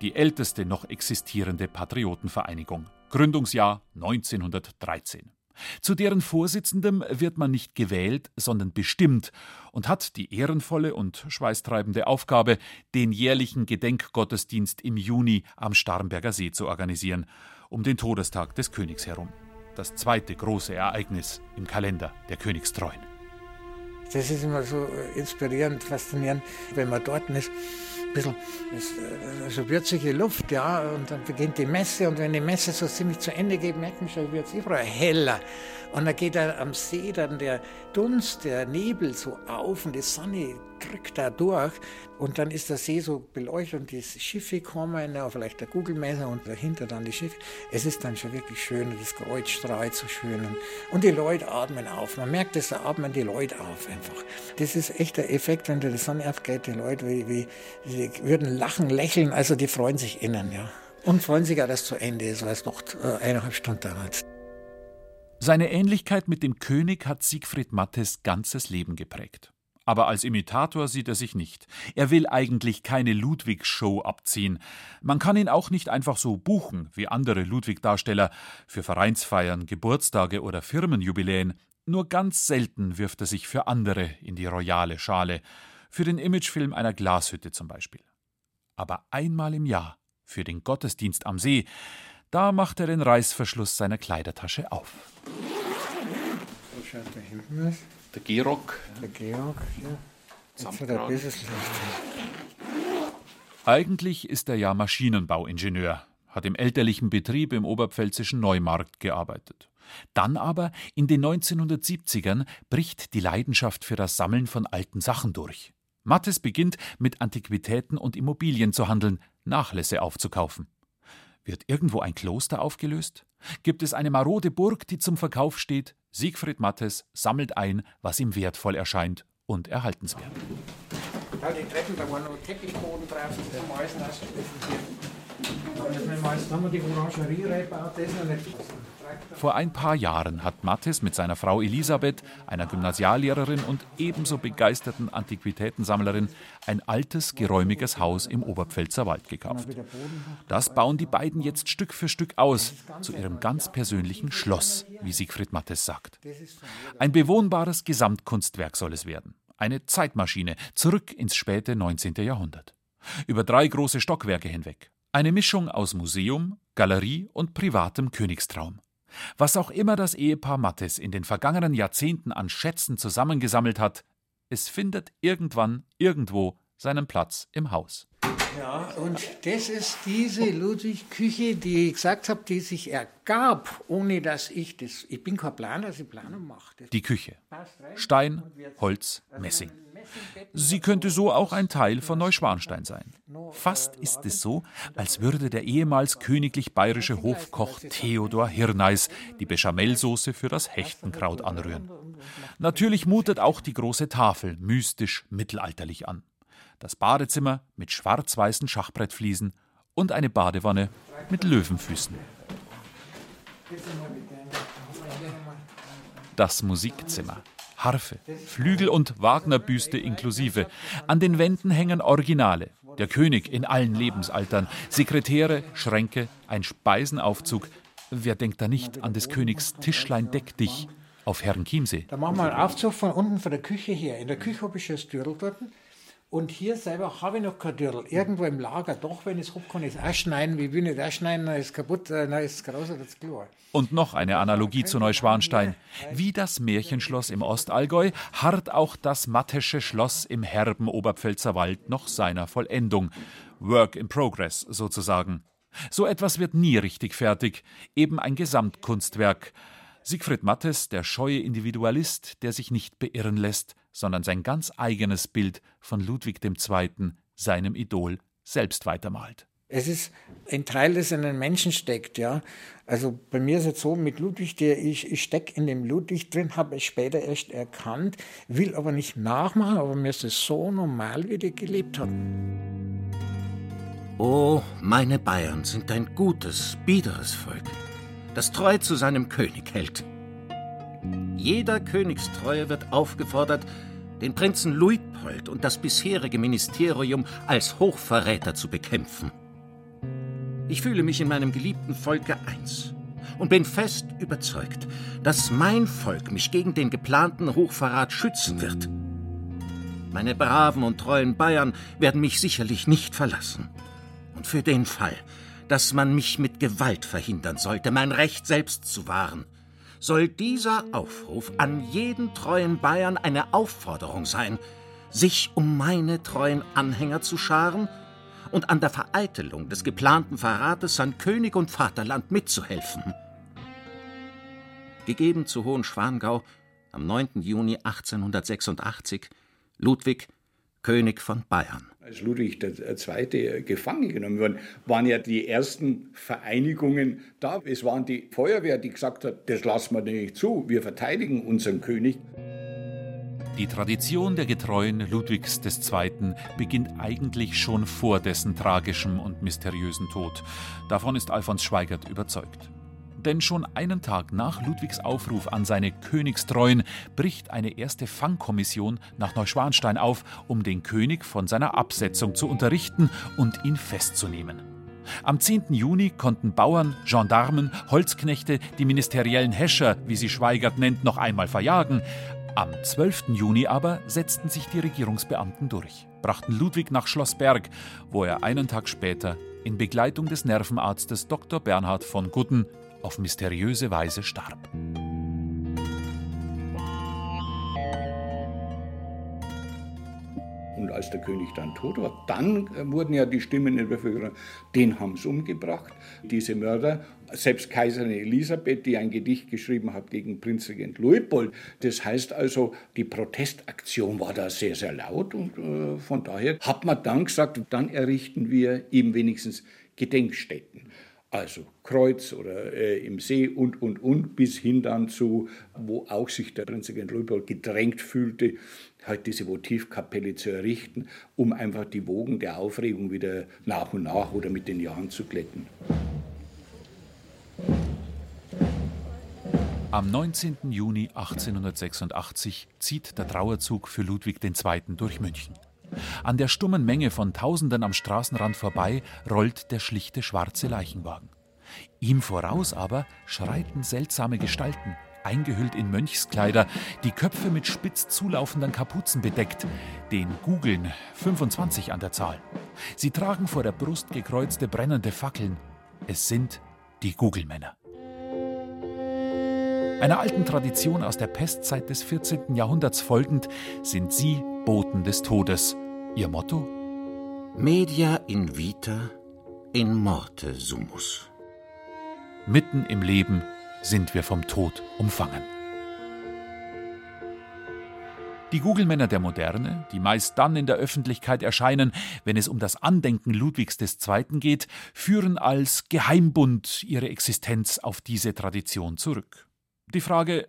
[SPEAKER 4] die älteste noch existierende Patriotenvereinigung. Gründungsjahr 1913. Zu deren Vorsitzendem wird man nicht gewählt, sondern bestimmt und hat die ehrenvolle und schweißtreibende Aufgabe, den jährlichen Gedenkgottesdienst im Juni am Starnberger See zu organisieren, um den Todestag des Königs herum. Das zweite große Ereignis im Kalender der Königstreuen.
[SPEAKER 18] Das ist immer so inspirierend, faszinierend, wenn man dort ist. Ein bisschen äh, so würzige Luft, ja, und dann beginnt die Messe und wenn die Messe so ziemlich zu Ende geht, merkt man schon, wird es überall heller. Und dann geht da am See dann der Dunst, der Nebel so auf und die Sonne drückt da durch und dann ist der See so beleuchtet und die Schiffe kommen, ja, vielleicht der Kugelmesser und dahinter dann die Schiffe. Es ist dann schon wirklich schön und das Kreuz strahlt so schön und, und die Leute atmen auf. Man merkt es, da atmen die Leute auf einfach. Das ist echt der Effekt, wenn die Sonne aufgeht, die Leute wie, wie, die würden lachen, lächeln, also die freuen sich innen, ja. Und freuen sich auch, dass es zu Ende ist, weil es noch äh, eineinhalb Stunden dauert.
[SPEAKER 4] Seine Ähnlichkeit mit dem König hat Siegfried Mattes ganzes Leben geprägt. Aber als Imitator sieht er sich nicht. Er will eigentlich keine Ludwig-Show abziehen. Man kann ihn auch nicht einfach so buchen, wie andere Ludwig-Darsteller, für Vereinsfeiern, Geburtstage oder Firmenjubiläen. Nur ganz selten wirft er sich für andere in die royale Schale. Für den Imagefilm einer Glashütte zum Beispiel. Aber einmal im Jahr, für den Gottesdienst am See, da macht er den Reißverschluss seiner Kleidertasche auf.
[SPEAKER 18] So schaut da hinten aus.
[SPEAKER 4] Der Gehrock.
[SPEAKER 18] Der Gehrock, ja. Jetzt hat er ein Licht.
[SPEAKER 4] Eigentlich ist er ja Maschinenbauingenieur, hat im elterlichen Betrieb im oberpfälzischen Neumarkt gearbeitet. Dann aber, in den 1970ern, bricht die Leidenschaft für das Sammeln von alten Sachen durch. Mattes beginnt, mit Antiquitäten und Immobilien zu handeln, Nachlässe aufzukaufen. Wird irgendwo ein Kloster aufgelöst? Gibt es eine marode Burg, die zum Verkauf steht? Siegfried Mattes sammelt ein, was ihm wertvoll erscheint und erhaltenswert.
[SPEAKER 18] Ja, die Treppen, da war noch Teppichboden drauf, das haben wir alles ausgeschliffen. Meistens haben wir die Orangerie reingebaut, das ist noch nicht
[SPEAKER 4] Vor ein paar Jahren hat Mattes mit seiner Frau Elisabeth, einer Gymnasiallehrerin und ebenso begeisterten Antiquitätensammlerin, ein altes, geräumiges Haus im Oberpfälzer Wald gekauft. Das bauen die beiden jetzt Stück für Stück aus, zu ihrem ganz persönlichen Schloss, wie Siegfried Mattes sagt. Ein bewohnbares Gesamtkunstwerk soll es werden. Eine Zeitmaschine zurück ins späte 19. Jahrhundert. Über drei große Stockwerke hinweg. Eine Mischung aus Museum, Galerie und privatem Königstraum. Was auch immer das Ehepaar Mattes in den vergangenen Jahrzehnten an Schätzen zusammengesammelt hat, es findet irgendwann, irgendwo seinen Platz im Haus.
[SPEAKER 18] Ja, und das ist diese Ludwig-Küche, die ich gesagt habe, die sich ergab, ohne dass ich das. Ich bin kein Planer, dass ich Planung mache.
[SPEAKER 4] Die Küche. Stein, Holz, Messing. Sie könnte so auch ein Teil von Neuschwanstein sein. Fast ist es so, als würde der ehemals königlich bayerische Hofkoch Theodor Hirneis die Bechamelsoße für das Hechtenkraut anrühren. Natürlich mutet auch die große Tafel mystisch mittelalterlich an das Badezimmer mit schwarz-weißen Schachbrettfliesen und eine Badewanne mit Löwenfüßen. Das Musikzimmer. Harfe, Flügel und Wagner-Büste inklusive. An den Wänden hängen Originale. Der König in allen Lebensaltern. Sekretäre, Schränke, ein Speisenaufzug. Wer denkt da nicht an des Königs Tischlein deck dich auf Herrn Chiemsee?
[SPEAKER 18] Da machen wir einen Aufzug von unten von der Küche her. In der Küche habe ich das Türl dort. Und hier selber habe ich noch kein Dürrel. Irgendwo im Lager, doch, wenn ich es habe, kann ich es ausschneiden. Wie will ich das ausschneiden, dann ist es kaputt, äh, dann ist es groß oder das klar.
[SPEAKER 4] Und noch eine Analogie zu Neuschwanstein. Wie das Märchenschloss im Ostallgäu harrt auch das Mattesche Schloss im herben Oberpfälzer Wald noch seiner Vollendung. Work in progress sozusagen. So etwas wird nie richtig fertig, eben ein Gesamtkunstwerk. Siegfried Mattes, der scheue Individualist, der sich nicht beirren lässt, sondern sein ganz eigenes Bild von Ludwig II., seinem Idol, selbst weitermalt.
[SPEAKER 18] Es ist ein Teil, das in den Menschen steckt, ja. Also bei mir ist es so, mit Ludwig, der ich, ich stecke in dem Ludwig drin, habe ich später erst erkannt, will aber nicht nachmachen, aber mir ist es so normal, wie der gelebt hat.
[SPEAKER 3] Oh, meine Bayern sind ein gutes, biederes Volk, das treu zu seinem König hält. Jeder Königstreue wird aufgefordert, den Prinzen Luitpold und das bisherige Ministerium als Hochverräter zu bekämpfen. Ich fühle mich in meinem geliebten Volke eins und bin fest überzeugt, dass mein Volk mich gegen den geplanten Hochverrat schützen wird. Meine braven und treuen Bayern werden mich sicherlich nicht verlassen. Und für den Fall, dass man mich mit Gewalt verhindern sollte, mein Recht selbst zu wahren, soll dieser Aufruf an jeden treuen Bayern eine Aufforderung sein, sich um meine treuen Anhänger zu scharen und an der Vereitelung des geplanten Verrates an König und Vaterland mitzuhelfen. Gegeben zu Hohenschwangau am 9. Juni 1886 Ludwig, König von Bayern.
[SPEAKER 17] Als Ludwig II. gefangen genommen wurde, waren ja die ersten Vereinigungen da. Es waren die Feuerwehr, die gesagt hat, das lassen wir nicht zu, wir verteidigen unseren König.
[SPEAKER 4] Die Tradition der Getreuen Ludwigs II. beginnt eigentlich schon vor dessen tragischem und mysteriösen Tod. Davon ist Alfons Schweigert überzeugt. Denn schon einen Tag nach Ludwigs Aufruf an seine Königstreuen bricht eine erste Fangkommission nach Neuschwanstein auf, um den König von seiner Absetzung zu unterrichten und ihn festzunehmen. Am 10. Juni konnten Bauern, Gendarmen, Holzknechte die ministeriellen Häscher, wie sie Schweigert nennt, noch einmal verjagen. Am 12. Juni aber setzten sich die Regierungsbeamten durch, brachten Ludwig nach Schloss Berg, wo er einen Tag später in Begleitung des Nervenarztes Dr. Bernhard von Gutten auf mysteriöse Weise starb.
[SPEAKER 17] Und als der König dann tot war, dann äh, wurden ja die Stimmen in der Bevölkerung, den haben sie umgebracht, diese Mörder. Selbst Kaiserin Elisabeth, die ein Gedicht geschrieben hat gegen Prinzregent Luitpold. Das heißt also, die Protestaktion war da sehr, sehr laut und äh, von daher hat man dann gesagt, dann errichten wir ihm wenigstens Gedenkstätten also Kreuz oder äh, im See und, und, und, bis hin dann zu, wo auch sich der Prinzregent Luitpold gedrängt fühlte, halt diese Votivkapelle zu errichten, um einfach die Wogen der Aufregung wieder nach und nach oder mit den Jahren zu glätten.
[SPEAKER 4] Am 19. Juni 1886 zieht der Trauerzug für Ludwig II. durch München. An der stummen Menge von Tausenden am Straßenrand vorbei rollt der schlichte schwarze Leichenwagen. Ihm voraus aber schreiten seltsame Gestalten, eingehüllt in Mönchskleider, die Köpfe mit spitz zulaufenden Kapuzen bedeckt, den Gugeln, 25 an der Zahl. Sie tragen vor der Brust gekreuzte brennende Fackeln. Es sind die Gugelmänner. Einer alten Tradition aus der Pestzeit des 14. Jahrhunderts folgend sind sie Boten des Todes. Ihr Motto?
[SPEAKER 3] Media in vita, in morte sumus.
[SPEAKER 4] Mitten im Leben sind wir vom Tod umfangen. Die Google-Männer der Moderne, die meist dann in der Öffentlichkeit erscheinen, wenn es um das Andenken Ludwigs II. geht, führen als Geheimbund ihre Existenz auf diese Tradition zurück. Die Frage,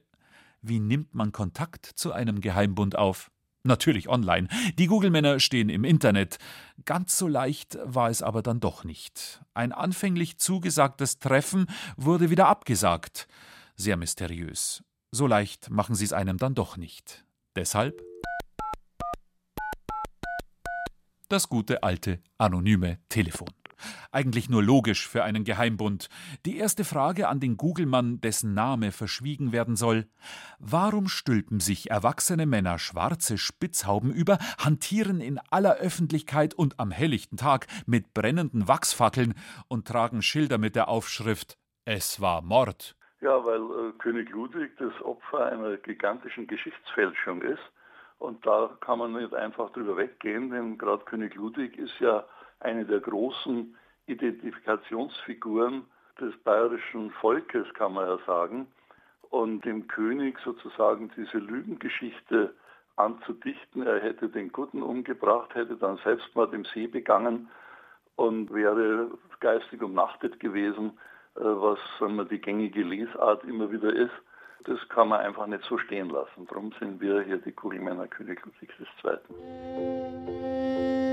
[SPEAKER 4] wie nimmt man Kontakt zu einem Geheimbund auf? Natürlich online. Die Google-Männer stehen im Internet. Ganz so leicht war es aber dann doch nicht. Ein anfänglich zugesagtes Treffen wurde wieder abgesagt. Sehr mysteriös. So leicht machen sie es einem dann doch nicht. Deshalb das gute alte anonyme Telefon. Eigentlich nur logisch für einen Geheimbund. Die erste Frage an den Googelmann, dessen Name verschwiegen werden soll: Warum stülpen sich erwachsene Männer schwarze Spitzhauben über, hantieren in aller Öffentlichkeit und am helllichten Tag mit brennenden Wachsfackeln und tragen Schilder mit der Aufschrift Es war Mord?
[SPEAKER 19] Ja, weil äh, König Ludwig das Opfer einer gigantischen Geschichtsfälschung ist. Und da kann man nicht einfach drüber weggehen, denn gerade König Ludwig ist ja eine der großen Identifikationsfiguren des bayerischen Volkes, kann man ja sagen. Und dem König sozusagen diese Lügengeschichte anzudichten, er hätte den Guten umgebracht, hätte dann Selbstmord im See begangen und wäre geistig umnachtet gewesen, äh, was sagen wir, die gängige Lesart immer wieder ist. Das kann man einfach nicht so stehen lassen. Darum sind wir hier die Kugelmänner König Ludwigs II.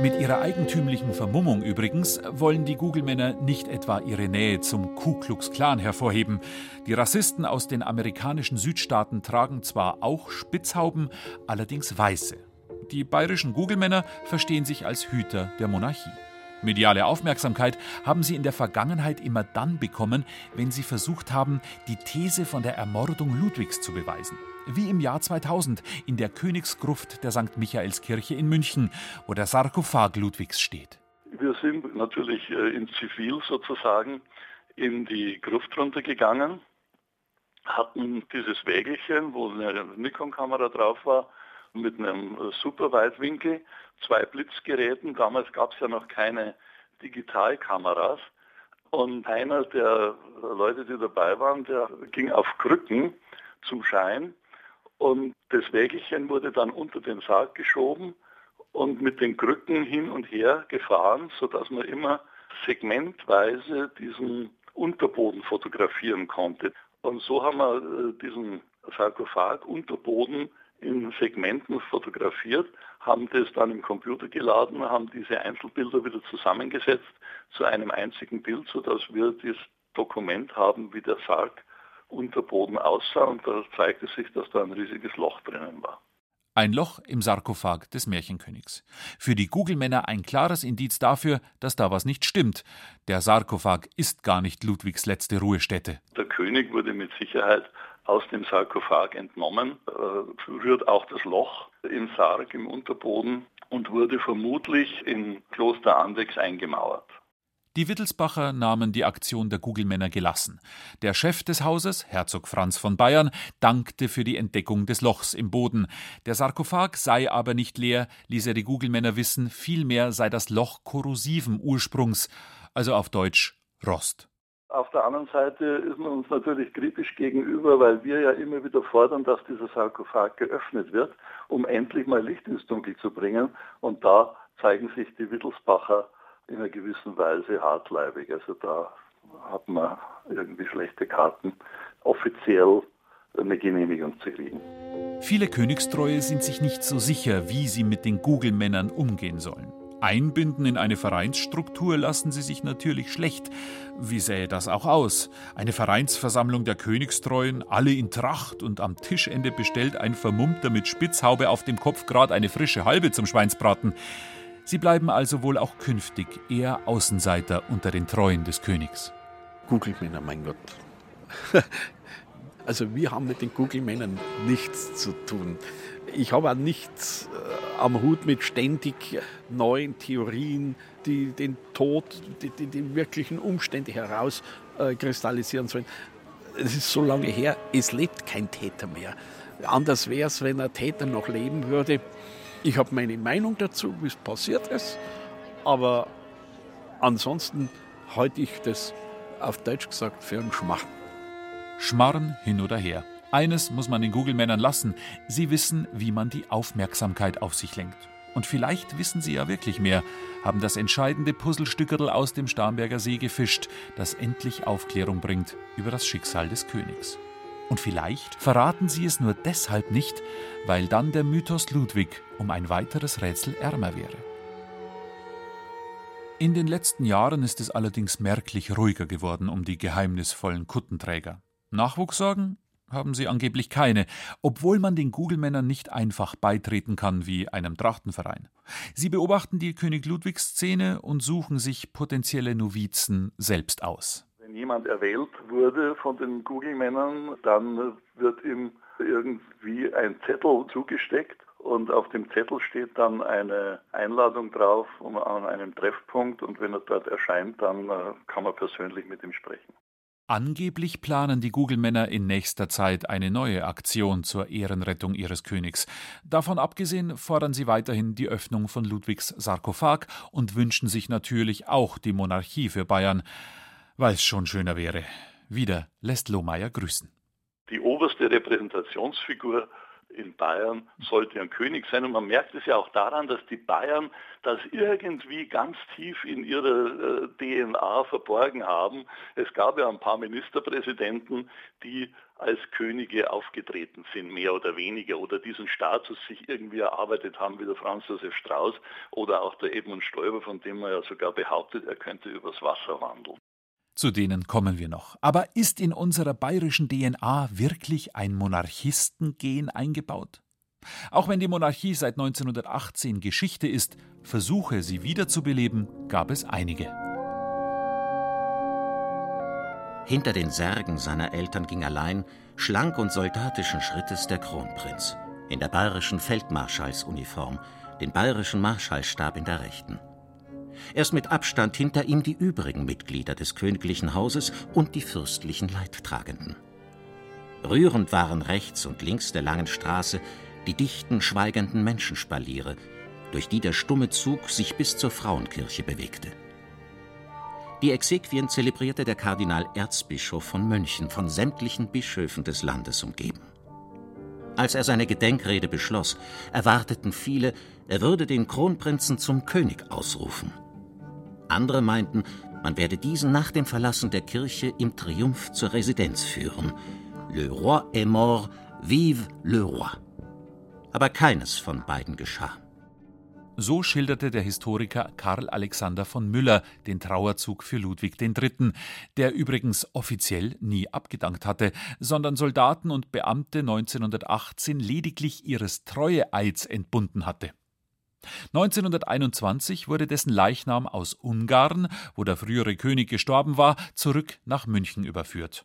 [SPEAKER 4] Mit ihrer eigentümlichen Vermummung übrigens wollen die Google-Männer nicht etwa ihre Nähe zum Ku Klux Klan hervorheben. Die Rassisten aus den amerikanischen Südstaaten tragen zwar auch Spitzhauben, allerdings weiße. Die bayerischen Google-Männer verstehen sich als Hüter der Monarchie. Mediale Aufmerksamkeit haben sie in der Vergangenheit immer dann bekommen, wenn sie versucht haben, die These von der Ermordung Ludwigs zu beweisen wie im Jahr 2000 in der Königsgruft der St. Michaelskirche in München, wo der Sarkophag Ludwigs steht.
[SPEAKER 19] Wir sind natürlich äh, in Zivil sozusagen in die Gruft runtergegangen, hatten dieses Wägelchen, wo eine Nikon-Kamera drauf war, mit einem äh, Superweitwinkel, zwei Blitzgeräten. Damals gab es ja noch keine Digitalkameras. Und einer der Leute, die dabei waren, der ging auf Krücken zum Schein und das Wägelchen wurde dann unter den Sarg geschoben und mit den Krücken hin und her gefahren, sodass man immer segmentweise diesen Unterboden fotografieren konnte. Und so haben wir äh, diesen Sarkophag Unterboden in Segmenten fotografiert, haben das dann im Computer geladen, haben diese Einzelbilder wieder zusammengesetzt zu einem einzigen Bild, sodass wir dies, Dokument haben, wie der Sarg unter Boden aussah und da zeigte sich, dass da ein riesiges Loch drinnen war.
[SPEAKER 4] Ein Loch im Sarkophag des Märchenkönigs. Für die Google-Männer ein klares Indiz dafür, dass da was nicht stimmt. Der Sarkophag ist gar nicht Ludwigs letzte Ruhestätte.
[SPEAKER 19] Der König wurde mit Sicherheit aus dem Sarkophag entnommen, äh, rührt auch das Loch im Sarg im Unterboden und wurde vermutlich in Kloster Andex eingemauert.
[SPEAKER 4] Die Wittelsbacher nahmen die Aktion der Gugelmänner gelassen. Der Chef des Hauses, Herzog Franz von Bayern, dankte für die Entdeckung des Lochs im Boden. Der Sarkophag sei aber nicht leer, ließ er die Gugelmänner wissen, vielmehr sei das Loch korrosiven Ursprungs, also auf Deutsch Rost.
[SPEAKER 19] Auf der anderen Seite ist man uns natürlich kritisch gegenüber, weil wir ja immer wieder fordern, dass dieser Sarkophag geöffnet wird, um endlich mal Licht ins Dunkel zu bringen. Und da zeigen sich die Wittelsbacher in einer gewissen Weise hartleibig. Also da hat man irgendwie schlechte Karten, offiziell eine Genehmigung zu kriegen.
[SPEAKER 4] Viele Königstreue sind sich nicht so sicher, wie sie mit den Google-Männern umgehen sollen. Einbinden in eine Vereinsstruktur lassen sie sich natürlich schlecht. Wie sähe das auch aus? Eine Vereinsversammlung der Königstreuen, alle in Tracht und am Tischende bestellt ein Vermummter mit Spitzhaube auf dem Kopf gerade eine frische Halbe zum Schweinsbraten. Sie bleiben also wohl auch künftig eher Außenseiter unter den Treuen des Königs.
[SPEAKER 10] Google-Männer, mein Gott. Also wir haben mit den Google-Männern nichts zu tun. Ich habe auch nichts äh, am Hut mit ständig neuen Theorien, die den Tod, die, die, die wirklichen Umstände herauskristallisieren sollen. Es ist so lange her, es lebt kein Täter mehr. Anders wäre es, wenn ein Täter noch leben würde. Ich habe meine Meinung dazu, wie es passiert ist, aber ansonsten halte ich das auf Deutsch gesagt für einen Schmarrn.
[SPEAKER 4] Schmarrn hin oder her. Eines muss man den Google-Männern lassen. Sie wissen, wie man die Aufmerksamkeit auf sich lenkt. Und vielleicht wissen sie ja wirklich mehr, haben das entscheidende Puzzlestückerl aus dem Starnberger See gefischt, das endlich Aufklärung bringt über das Schicksal des Königs. Und vielleicht verraten sie es nur deshalb nicht, weil dann der Mythos Ludwig um ein weiteres Rätsel ärmer wäre. In den letzten Jahren ist es allerdings merklich ruhiger geworden um die geheimnisvollen Kuttenträger. Nachwuchssorgen haben sie angeblich keine, obwohl man den Google-Männern nicht einfach beitreten kann wie einem Trachtenverein. Sie beobachten die König Ludwig-Szene und suchen sich potenzielle Novizen selbst aus.
[SPEAKER 19] Wenn jemand erwählt wurde von den Google-Männern, dann wird ihm irgendwie ein Zettel zugesteckt und auf dem Zettel steht dann eine Einladung drauf an einem Treffpunkt und wenn er dort erscheint, dann äh, kann man persönlich mit ihm sprechen.
[SPEAKER 4] Angeblich planen die Google-Männer in nächster Zeit eine neue Aktion zur Ehrenrettung ihres Königs. Davon abgesehen fordern sie weiterhin die Öffnung von Ludwigs Sarkophag und wünschen sich natürlich auch die Monarchie für Bayern, weil es schon schöner wäre. Wieder lässt Lohmeier grüßen.
[SPEAKER 19] Die oberste Repräsentationsfigur in Bayern sollte ein König sein. Und man merkt es ja auch daran, dass die Bayern das irgendwie ganz tief in ihrer äh, DNA verborgen haben. Es gab ja ein paar Ministerpräsidenten, die als Könige aufgetreten sind, mehr oder weniger, oder diesen Status sich irgendwie erarbeitet haben, wie der Franz Josef Strauß oder auch der Edmund Stoiber, von dem man ja sogar behauptet, er könnte übers Wasser wandeln.
[SPEAKER 4] Zu denen kommen wir noch. Aber ist in unserer bayerischen DNA wirklich ein Monarchistengen eingebaut? Auch wenn die Monarchie seit 1918 Geschichte ist, Versuche, sie wiederzubeleben, gab es einige.
[SPEAKER 3] Hinter den Särgen seiner Eltern ging allein, schlank und soldatischen Schrittes der Kronprinz, in der bayerischen Feldmarschallsuniform, den bayerischen Marschallstab in der Rechten. Erst mit Abstand hinter ihm die übrigen Mitglieder des königlichen Hauses und die fürstlichen Leidtragenden. Rührend waren rechts und links der langen Straße die dichten, schweigenden Menschenspaliere, durch die der stumme Zug sich bis zur Frauenkirche bewegte. Die Exequien zelebrierte der Kardinal Erzbischof von München, von sämtlichen Bischöfen des Landes umgeben. Als er seine Gedenkrede beschloss, erwarteten viele, er würde den Kronprinzen zum König ausrufen. Andere meinten, man werde diesen nach dem Verlassen der Kirche im Triumph zur Residenz führen. Le roi est mort, vive le roi. Aber keines von beiden geschah.
[SPEAKER 4] So schilderte der Historiker Karl Alexander von Müller den Trauerzug für Ludwig III., der übrigens offiziell nie abgedankt hatte, sondern Soldaten und Beamte 1918 lediglich ihres Treueeids entbunden hatte. 1921 wurde dessen Leichnam aus Ungarn, wo der frühere König gestorben war, zurück nach München überführt.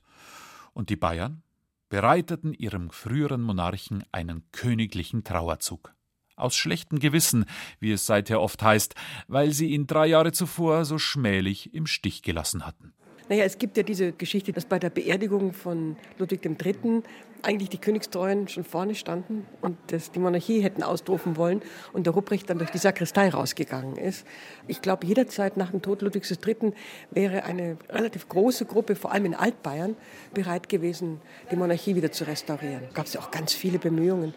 [SPEAKER 4] Und die Bayern bereiteten ihrem früheren Monarchen einen königlichen Trauerzug. Aus schlechtem Gewissen, wie es seither oft heißt, weil sie ihn drei Jahre zuvor so schmählich im Stich gelassen hatten.
[SPEAKER 20] Naja, es gibt ja diese Geschichte, dass bei der Beerdigung von Ludwig III. eigentlich die Königstreuen schon vorne standen und dass die Monarchie hätten ausrufen wollen und der Ruprecht dann durch die Sakristei rausgegangen ist. Ich glaube, jederzeit nach dem Tod Ludwigs III. wäre eine relativ große Gruppe, vor allem in Altbayern, bereit gewesen, die Monarchie wieder zu restaurieren. Gab es ja auch ganz viele Bemühungen.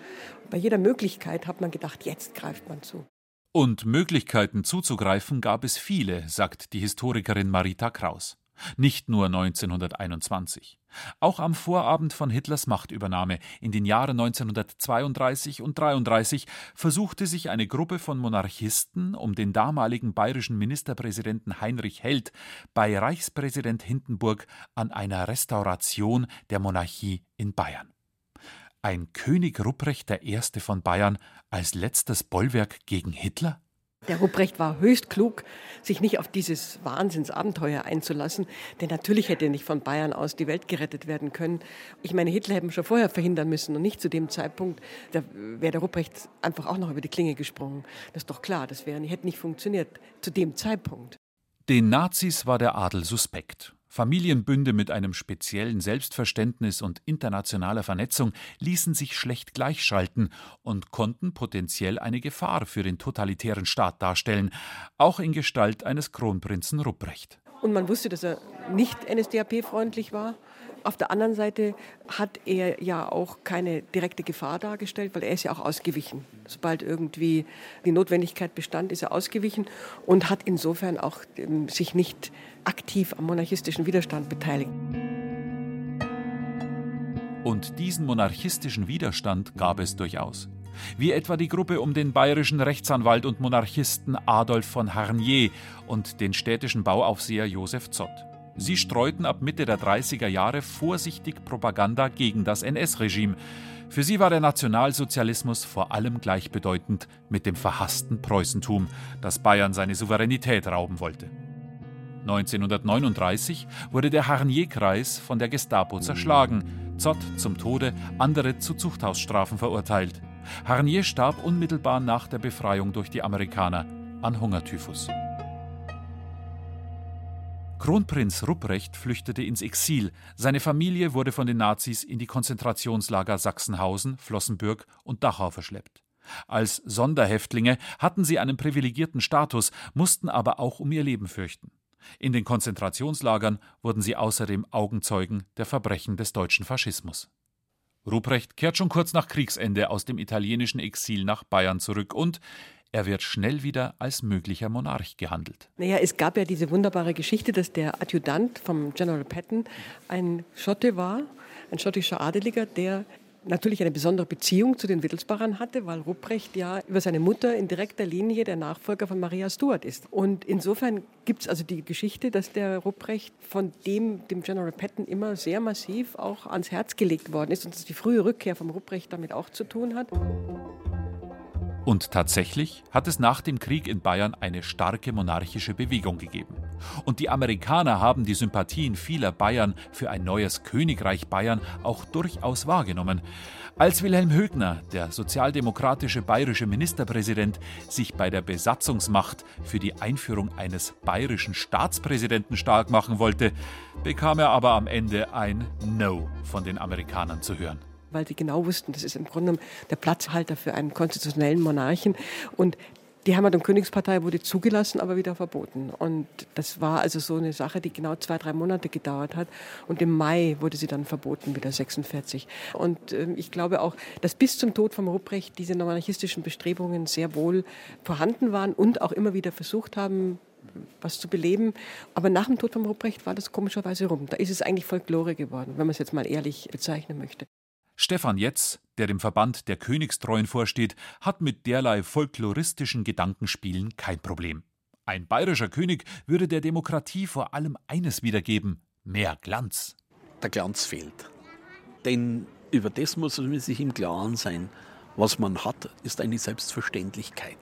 [SPEAKER 20] Bei jeder Möglichkeit hat man gedacht, jetzt greift man zu.
[SPEAKER 4] Und Möglichkeiten zuzugreifen gab es viele, sagt die Historikerin Marita Kraus. Nicht nur 1921. Auch am Vorabend von Hitlers Machtübernahme in den Jahren 1932 und 1933 versuchte sich eine Gruppe von Monarchisten um den damaligen bayerischen Ministerpräsidenten Heinrich Held bei Reichspräsident Hindenburg an einer Restauration der Monarchie in Bayern. Ein König Rupprecht I. von Bayern als letztes Bollwerk gegen Hitler?
[SPEAKER 20] Der Ruprecht war höchst klug, sich nicht auf dieses Wahnsinnsabenteuer einzulassen, denn natürlich hätte nicht von Bayern aus die Welt gerettet werden können. Ich meine, Hitler hätte schon vorher verhindern müssen und nicht zu dem Zeitpunkt, da wäre der Ruprecht einfach auch noch über die Klinge gesprungen. Das ist doch klar, das wäre, hätte nicht funktioniert zu dem Zeitpunkt.
[SPEAKER 4] Den Nazis war der Adel suspekt. Familienbünde mit einem speziellen Selbstverständnis und internationaler Vernetzung ließen sich schlecht gleichschalten und konnten potenziell eine Gefahr für den totalitären Staat darstellen, auch in Gestalt eines Kronprinzen Rupprecht.
[SPEAKER 20] Und man wusste, dass er nicht NSDAP-freundlich war. Auf der anderen Seite hat er ja auch keine direkte Gefahr dargestellt, weil er ist ja auch ausgewichen. Sobald irgendwie die Notwendigkeit bestand, ist er ausgewichen und hat insofern auch ähm, sich nicht aktiv am monarchistischen Widerstand beteiligt.
[SPEAKER 4] Und diesen monarchistischen Widerstand gab es durchaus. Wie etwa die Gruppe um den bayerischen Rechtsanwalt und Monarchisten Adolf von Harnier und den städtischen Bauaufseher Josef Zott. Sie streuten ab Mitte der 30er Jahre vorsichtig Propaganda gegen das NS-Regime. Für sie war der Nationalsozialismus vor allem gleichbedeutend mit dem verhassten Preußentum, das Bayern seine Souveränität rauben wollte. 1939 wurde der Harnier-Kreis von der Gestapo zerschlagen, Zott zum Tode, andere zu Zuchthausstrafen verurteilt. Harnier starb unmittelbar nach der Befreiung durch die Amerikaner an Hungertyphus. Kronprinz Rupprecht flüchtete ins Exil. Seine Familie wurde von den Nazis in die Konzentrationslager Sachsenhausen, Flossenbürg und Dachau verschleppt. Als Sonderhäftlinge hatten sie einen privilegierten Status, mussten aber auch um ihr Leben fürchten. In den Konzentrationslagern wurden sie außerdem Augenzeugen der Verbrechen des deutschen Faschismus. Ruprecht kehrt schon kurz nach Kriegsende aus dem italienischen Exil nach Bayern zurück und er wird schnell wieder als möglicher Monarch gehandelt.
[SPEAKER 20] Naja, es gab ja diese wunderbare Geschichte, dass der Adjutant vom General Patton ein Schotte war, ein schottischer Adeliger, der natürlich eine besondere Beziehung zu den Wittelsbachern hatte, weil Rupprecht ja über seine Mutter in direkter Linie der Nachfolger von Maria Stuart ist. Und insofern gibt es also die Geschichte, dass der Rupprecht von dem, dem General Patton, immer sehr massiv auch ans Herz gelegt worden ist und dass die frühe Rückkehr vom Rupprecht damit auch zu tun hat.
[SPEAKER 4] Und tatsächlich hat es nach dem Krieg in Bayern eine starke monarchische Bewegung gegeben. Und die Amerikaner haben die Sympathien vieler Bayern für ein neues Königreich Bayern auch durchaus wahrgenommen. Als Wilhelm Högner, der sozialdemokratische bayerische Ministerpräsident, sich bei der Besatzungsmacht für die Einführung eines bayerischen Staatspräsidenten stark machen wollte, bekam er aber am Ende ein No von den Amerikanern zu hören
[SPEAKER 20] weil sie genau wussten, das ist im Grunde der Platzhalter für einen konstitutionellen Monarchen. Und die Heimat- und Königspartei wurde zugelassen, aber wieder verboten. Und das war also so eine Sache, die genau zwei, drei Monate gedauert hat. Und im Mai wurde sie dann verboten, wieder 46. Und äh, ich glaube auch, dass bis zum Tod von Ruprecht diese monarchistischen Bestrebungen sehr wohl vorhanden waren und auch immer wieder versucht haben, was zu beleben. Aber nach dem Tod von Ruprecht war das komischerweise rum. Da ist es eigentlich Folklore geworden, wenn man es jetzt mal ehrlich bezeichnen möchte.
[SPEAKER 4] Stefan Jetz, der dem Verband der Königstreuen vorsteht, hat mit derlei folkloristischen Gedankenspielen kein Problem. Ein bayerischer König würde der Demokratie vor allem eines wiedergeben: mehr Glanz.
[SPEAKER 10] Der Glanz fehlt. Denn über das muss man sich im Klaren sein. Was man hat, ist eine Selbstverständlichkeit.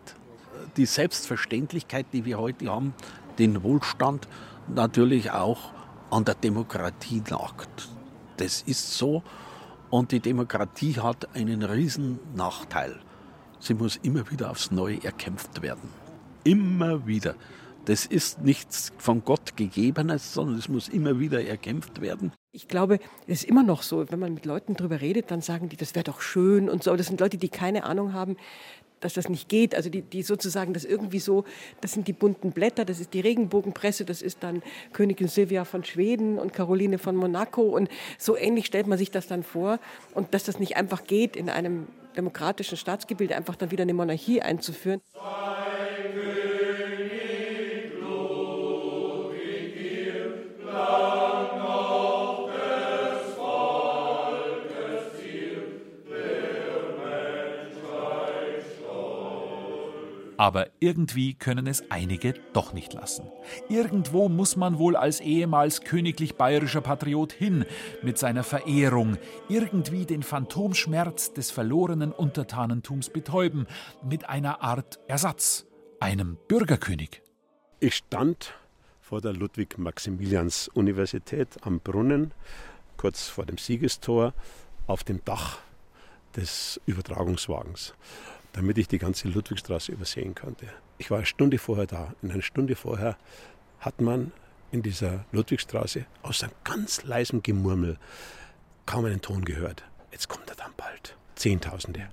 [SPEAKER 10] Die Selbstverständlichkeit, die wir heute haben, den Wohlstand natürlich auch an der Demokratie nagt. Das ist so. Und die Demokratie hat einen riesen Nachteil. Sie muss immer wieder aufs Neue erkämpft werden. Immer wieder. Das ist nichts von Gott gegebenes, sondern es muss immer wieder erkämpft werden.
[SPEAKER 20] Ich glaube, es ist immer noch so, wenn man mit Leuten darüber redet, dann sagen die, das wäre doch schön und so. Das sind Leute, die keine Ahnung haben, dass das nicht geht. Also die, die sozusagen das irgendwie so, das sind die bunten Blätter, das ist die Regenbogenpresse, das ist dann Königin Silvia von Schweden und Caroline von Monaco und so ähnlich stellt man sich das dann vor und dass das nicht einfach geht, in einem demokratischen Staatsgebilde einfach dann wieder eine Monarchie einzuführen.
[SPEAKER 4] Aber irgendwie können es einige doch nicht lassen. Irgendwo muss man wohl als ehemals königlich bayerischer Patriot hin mit seiner Verehrung, irgendwie den Phantomschmerz des verlorenen Untertanentums betäuben, mit einer Art Ersatz, einem Bürgerkönig.
[SPEAKER 21] Ich stand vor der Ludwig-Maximilians-Universität am Brunnen, kurz vor dem Siegestor, auf dem Dach des Übertragungswagens damit ich die ganze Ludwigstraße übersehen konnte. Ich war eine Stunde vorher da. In einer Stunde vorher hat man in dieser Ludwigstraße aus einem ganz leisen Gemurmel kaum einen Ton gehört. Jetzt kommt er dann bald. Zehntausende.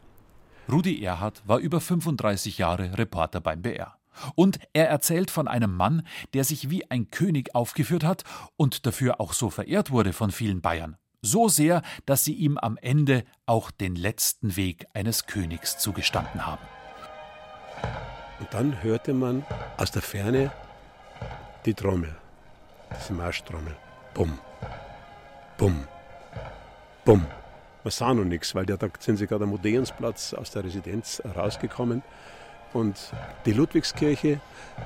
[SPEAKER 4] Rudi Erhard war über 35 Jahre Reporter beim BR. Und er erzählt von einem Mann, der sich wie ein König aufgeführt hat und dafür auch so verehrt wurde von vielen Bayern so sehr, dass sie ihm am Ende auch den letzten Weg eines Königs zugestanden haben.
[SPEAKER 21] Und dann hörte man aus der Ferne die Trommel, diese Marschtrommel. Bumm, bumm, bumm. Man sah noch nichts, weil da sind sie gerade am Odeonsplatz aus der Residenz rausgekommen. Und die Ludwigskirche,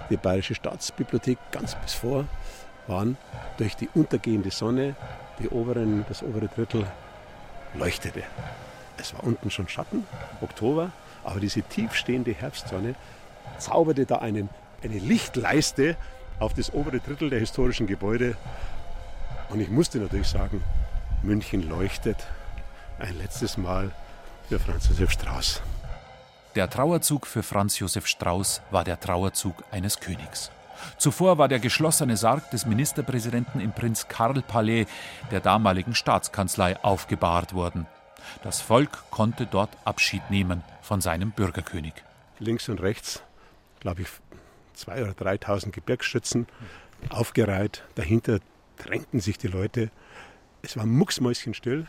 [SPEAKER 21] die Bayerische Staatsbibliothek ganz bis vor, waren durch die untergehende Sonne die oberen, das obere Drittel leuchtete. Es war unten schon Schatten, Oktober, aber diese tiefstehende Herbstsonne zauberte da einen, eine Lichtleiste auf das obere Drittel der historischen Gebäude. Und ich musste natürlich sagen, München leuchtet ein letztes Mal für Franz Josef Strauß.
[SPEAKER 4] Der Trauerzug für Franz Josef Strauß war der Trauerzug eines Königs. Zuvor war der geschlossene Sarg des Ministerpräsidenten im Prinz Karl Palais der damaligen Staatskanzlei aufgebahrt worden. Das Volk konnte dort Abschied nehmen von seinem Bürgerkönig.
[SPEAKER 21] Links und rechts, glaube ich, zwei oder 3.000 Gebirgsschützen aufgereiht. Dahinter drängten sich die Leute. Es war mucksmäuschenstill.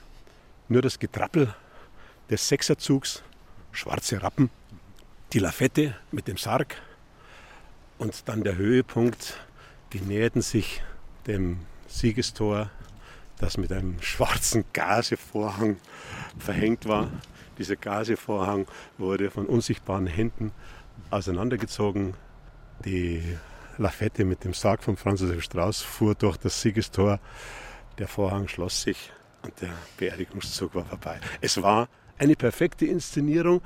[SPEAKER 21] Nur das Getrappel des Sechserzugs, schwarze Rappen, die Lafette mit dem Sarg und dann der Höhepunkt, die näherten sich dem Siegestor, das mit einem schwarzen Gasevorhang verhängt war. Dieser Gasevorhang wurde von unsichtbaren Händen auseinandergezogen. Die Lafette mit dem Sarg von Franz Josef Strauß fuhr durch das Siegestor. Der Vorhang schloss sich und der Beerdigungszug war vorbei. Es war eine perfekte Inszenierung,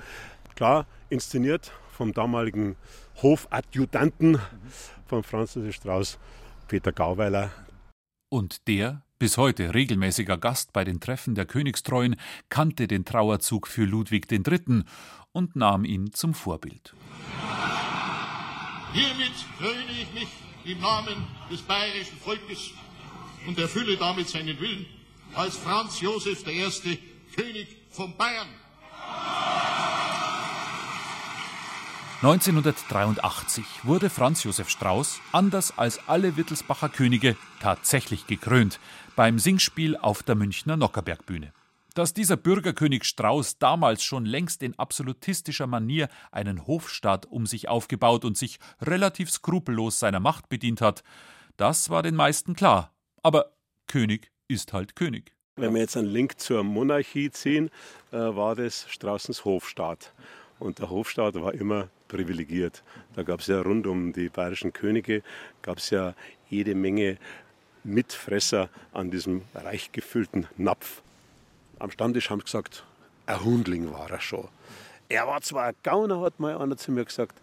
[SPEAKER 21] klar inszeniert vom damaligen Hofadjutanten von Franz Josef Strauß, Peter Gauweiler.
[SPEAKER 4] Und der, bis heute regelmäßiger Gast bei den Treffen der Königstreuen, kannte den Trauerzug für Ludwig III. und nahm ihn zum Vorbild.
[SPEAKER 22] Hiermit kröne ich mich im Namen des bayerischen Volkes und erfülle damit seinen Willen als Franz Josef I., König von Bayern.
[SPEAKER 4] 1983 wurde Franz Josef Strauß, anders als alle Wittelsbacher Könige, tatsächlich gekrönt beim Singspiel auf der Münchner Nockerbergbühne. Dass dieser Bürgerkönig Strauß damals schon längst in absolutistischer Manier einen Hofstaat um sich aufgebaut und sich relativ skrupellos seiner Macht bedient hat, das war den meisten klar. Aber König ist halt König.
[SPEAKER 21] Wenn wir jetzt einen Link zur Monarchie ziehen, äh, war das Straußens Hofstaat. Und der Hofstaat war immer privilegiert. Da gab es ja rund um die bayerischen Könige, gab es ja jede Menge Mitfresser an diesem reich gefüllten Napf. Am Stammtisch haben sie gesagt, ein Hundling war er schon. Er war zwar ein Gauner, hat mal einer zu mir gesagt,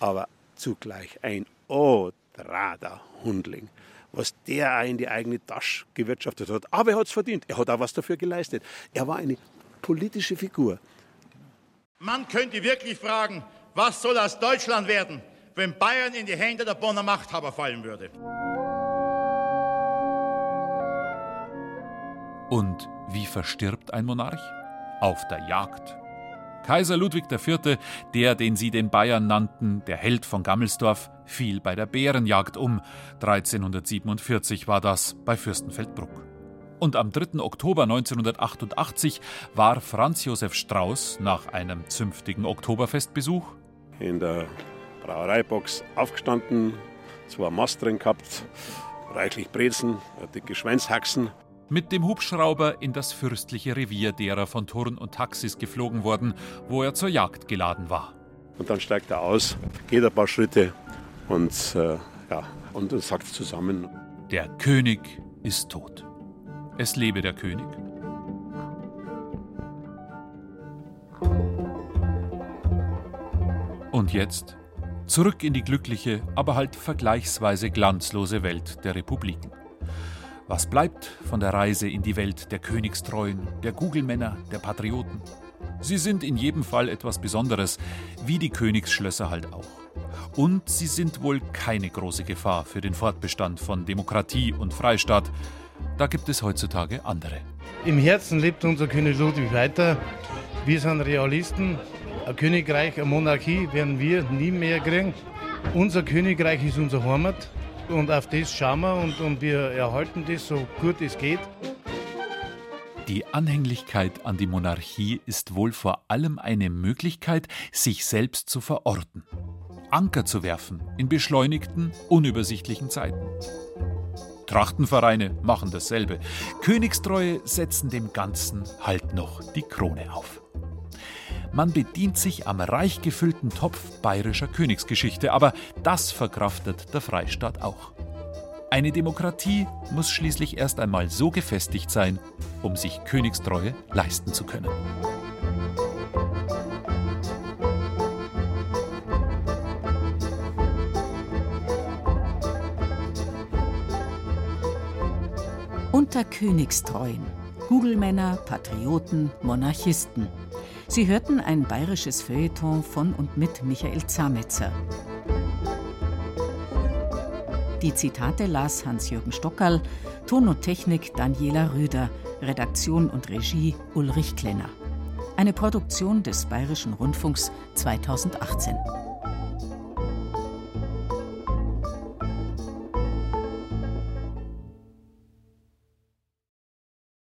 [SPEAKER 21] aber zugleich ein odrader Hundling. Was der in die eigene Tasche gewirtschaftet hat. Aber er hat es verdient. Er hat auch was dafür geleistet. Er war eine politische Figur.
[SPEAKER 22] Man könnte wirklich fragen, was soll aus Deutschland werden, wenn Bayern in die Hände der Bonner Machthaber fallen würde?
[SPEAKER 4] Und wie verstirbt ein Monarch? Auf der Jagd. Kaiser Ludwig IV., der, den sie den Bayern nannten, der Held von Gammelsdorf, fiel bei der Bärenjagd um. 1347 war das bei Fürstenfeldbruck. Und am 3. Oktober 1988 war Franz Josef Strauß nach einem zünftigen Oktoberfestbesuch
[SPEAKER 21] in der Brauereibox aufgestanden, zwei Mast drin gehabt, reichlich Brezen, dicke Schweinshaxen
[SPEAKER 4] mit dem Hubschrauber in das fürstliche Revier derer von Turn und Taxis geflogen worden, wo er zur Jagd geladen war.
[SPEAKER 21] Und dann steigt er aus, geht ein paar Schritte und, äh, ja, und sagt zusammen:
[SPEAKER 4] Der König ist tot. Es lebe der König. Und jetzt zurück in die glückliche, aber halt vergleichsweise glanzlose Welt der Republiken. Was bleibt von der Reise in die Welt der Königstreuen, der Gugelmänner, der Patrioten? Sie sind in jedem Fall etwas Besonderes, wie die Königsschlösser halt auch. Und sie sind wohl keine große Gefahr für den Fortbestand von Demokratie und Freistaat. Da gibt es heutzutage andere.
[SPEAKER 23] Im Herzen lebt unser König Ludwig weiter. Wir sind Realisten. Ein Königreich, eine Monarchie werden wir nie mehr kriegen. Unser Königreich ist unser Heimat. Und auf das schauen wir und, und wir erhalten das so gut es geht.
[SPEAKER 4] Die Anhänglichkeit an die Monarchie ist wohl vor allem eine Möglichkeit, sich selbst zu verorten. Anker zu werfen in beschleunigten, unübersichtlichen Zeiten. Trachtenvereine machen dasselbe. Königstreue setzen dem Ganzen halt noch die Krone auf. Man bedient sich am reich gefüllten Topf bayerischer Königsgeschichte, aber das verkraftet der Freistaat auch. Eine Demokratie muss schließlich erst einmal so gefestigt sein, um sich Königstreue leisten zu können.
[SPEAKER 24] Unter Königstreuen. Gugelmänner, Patrioten, Monarchisten. Sie hörten ein bayerisches Feuilleton von und mit Michael Zametzer. Die Zitate las Hans-Jürgen Stockerl, Ton und Technik Daniela Röder, Redaktion und Regie Ulrich Klenner. Eine Produktion des Bayerischen Rundfunks 2018.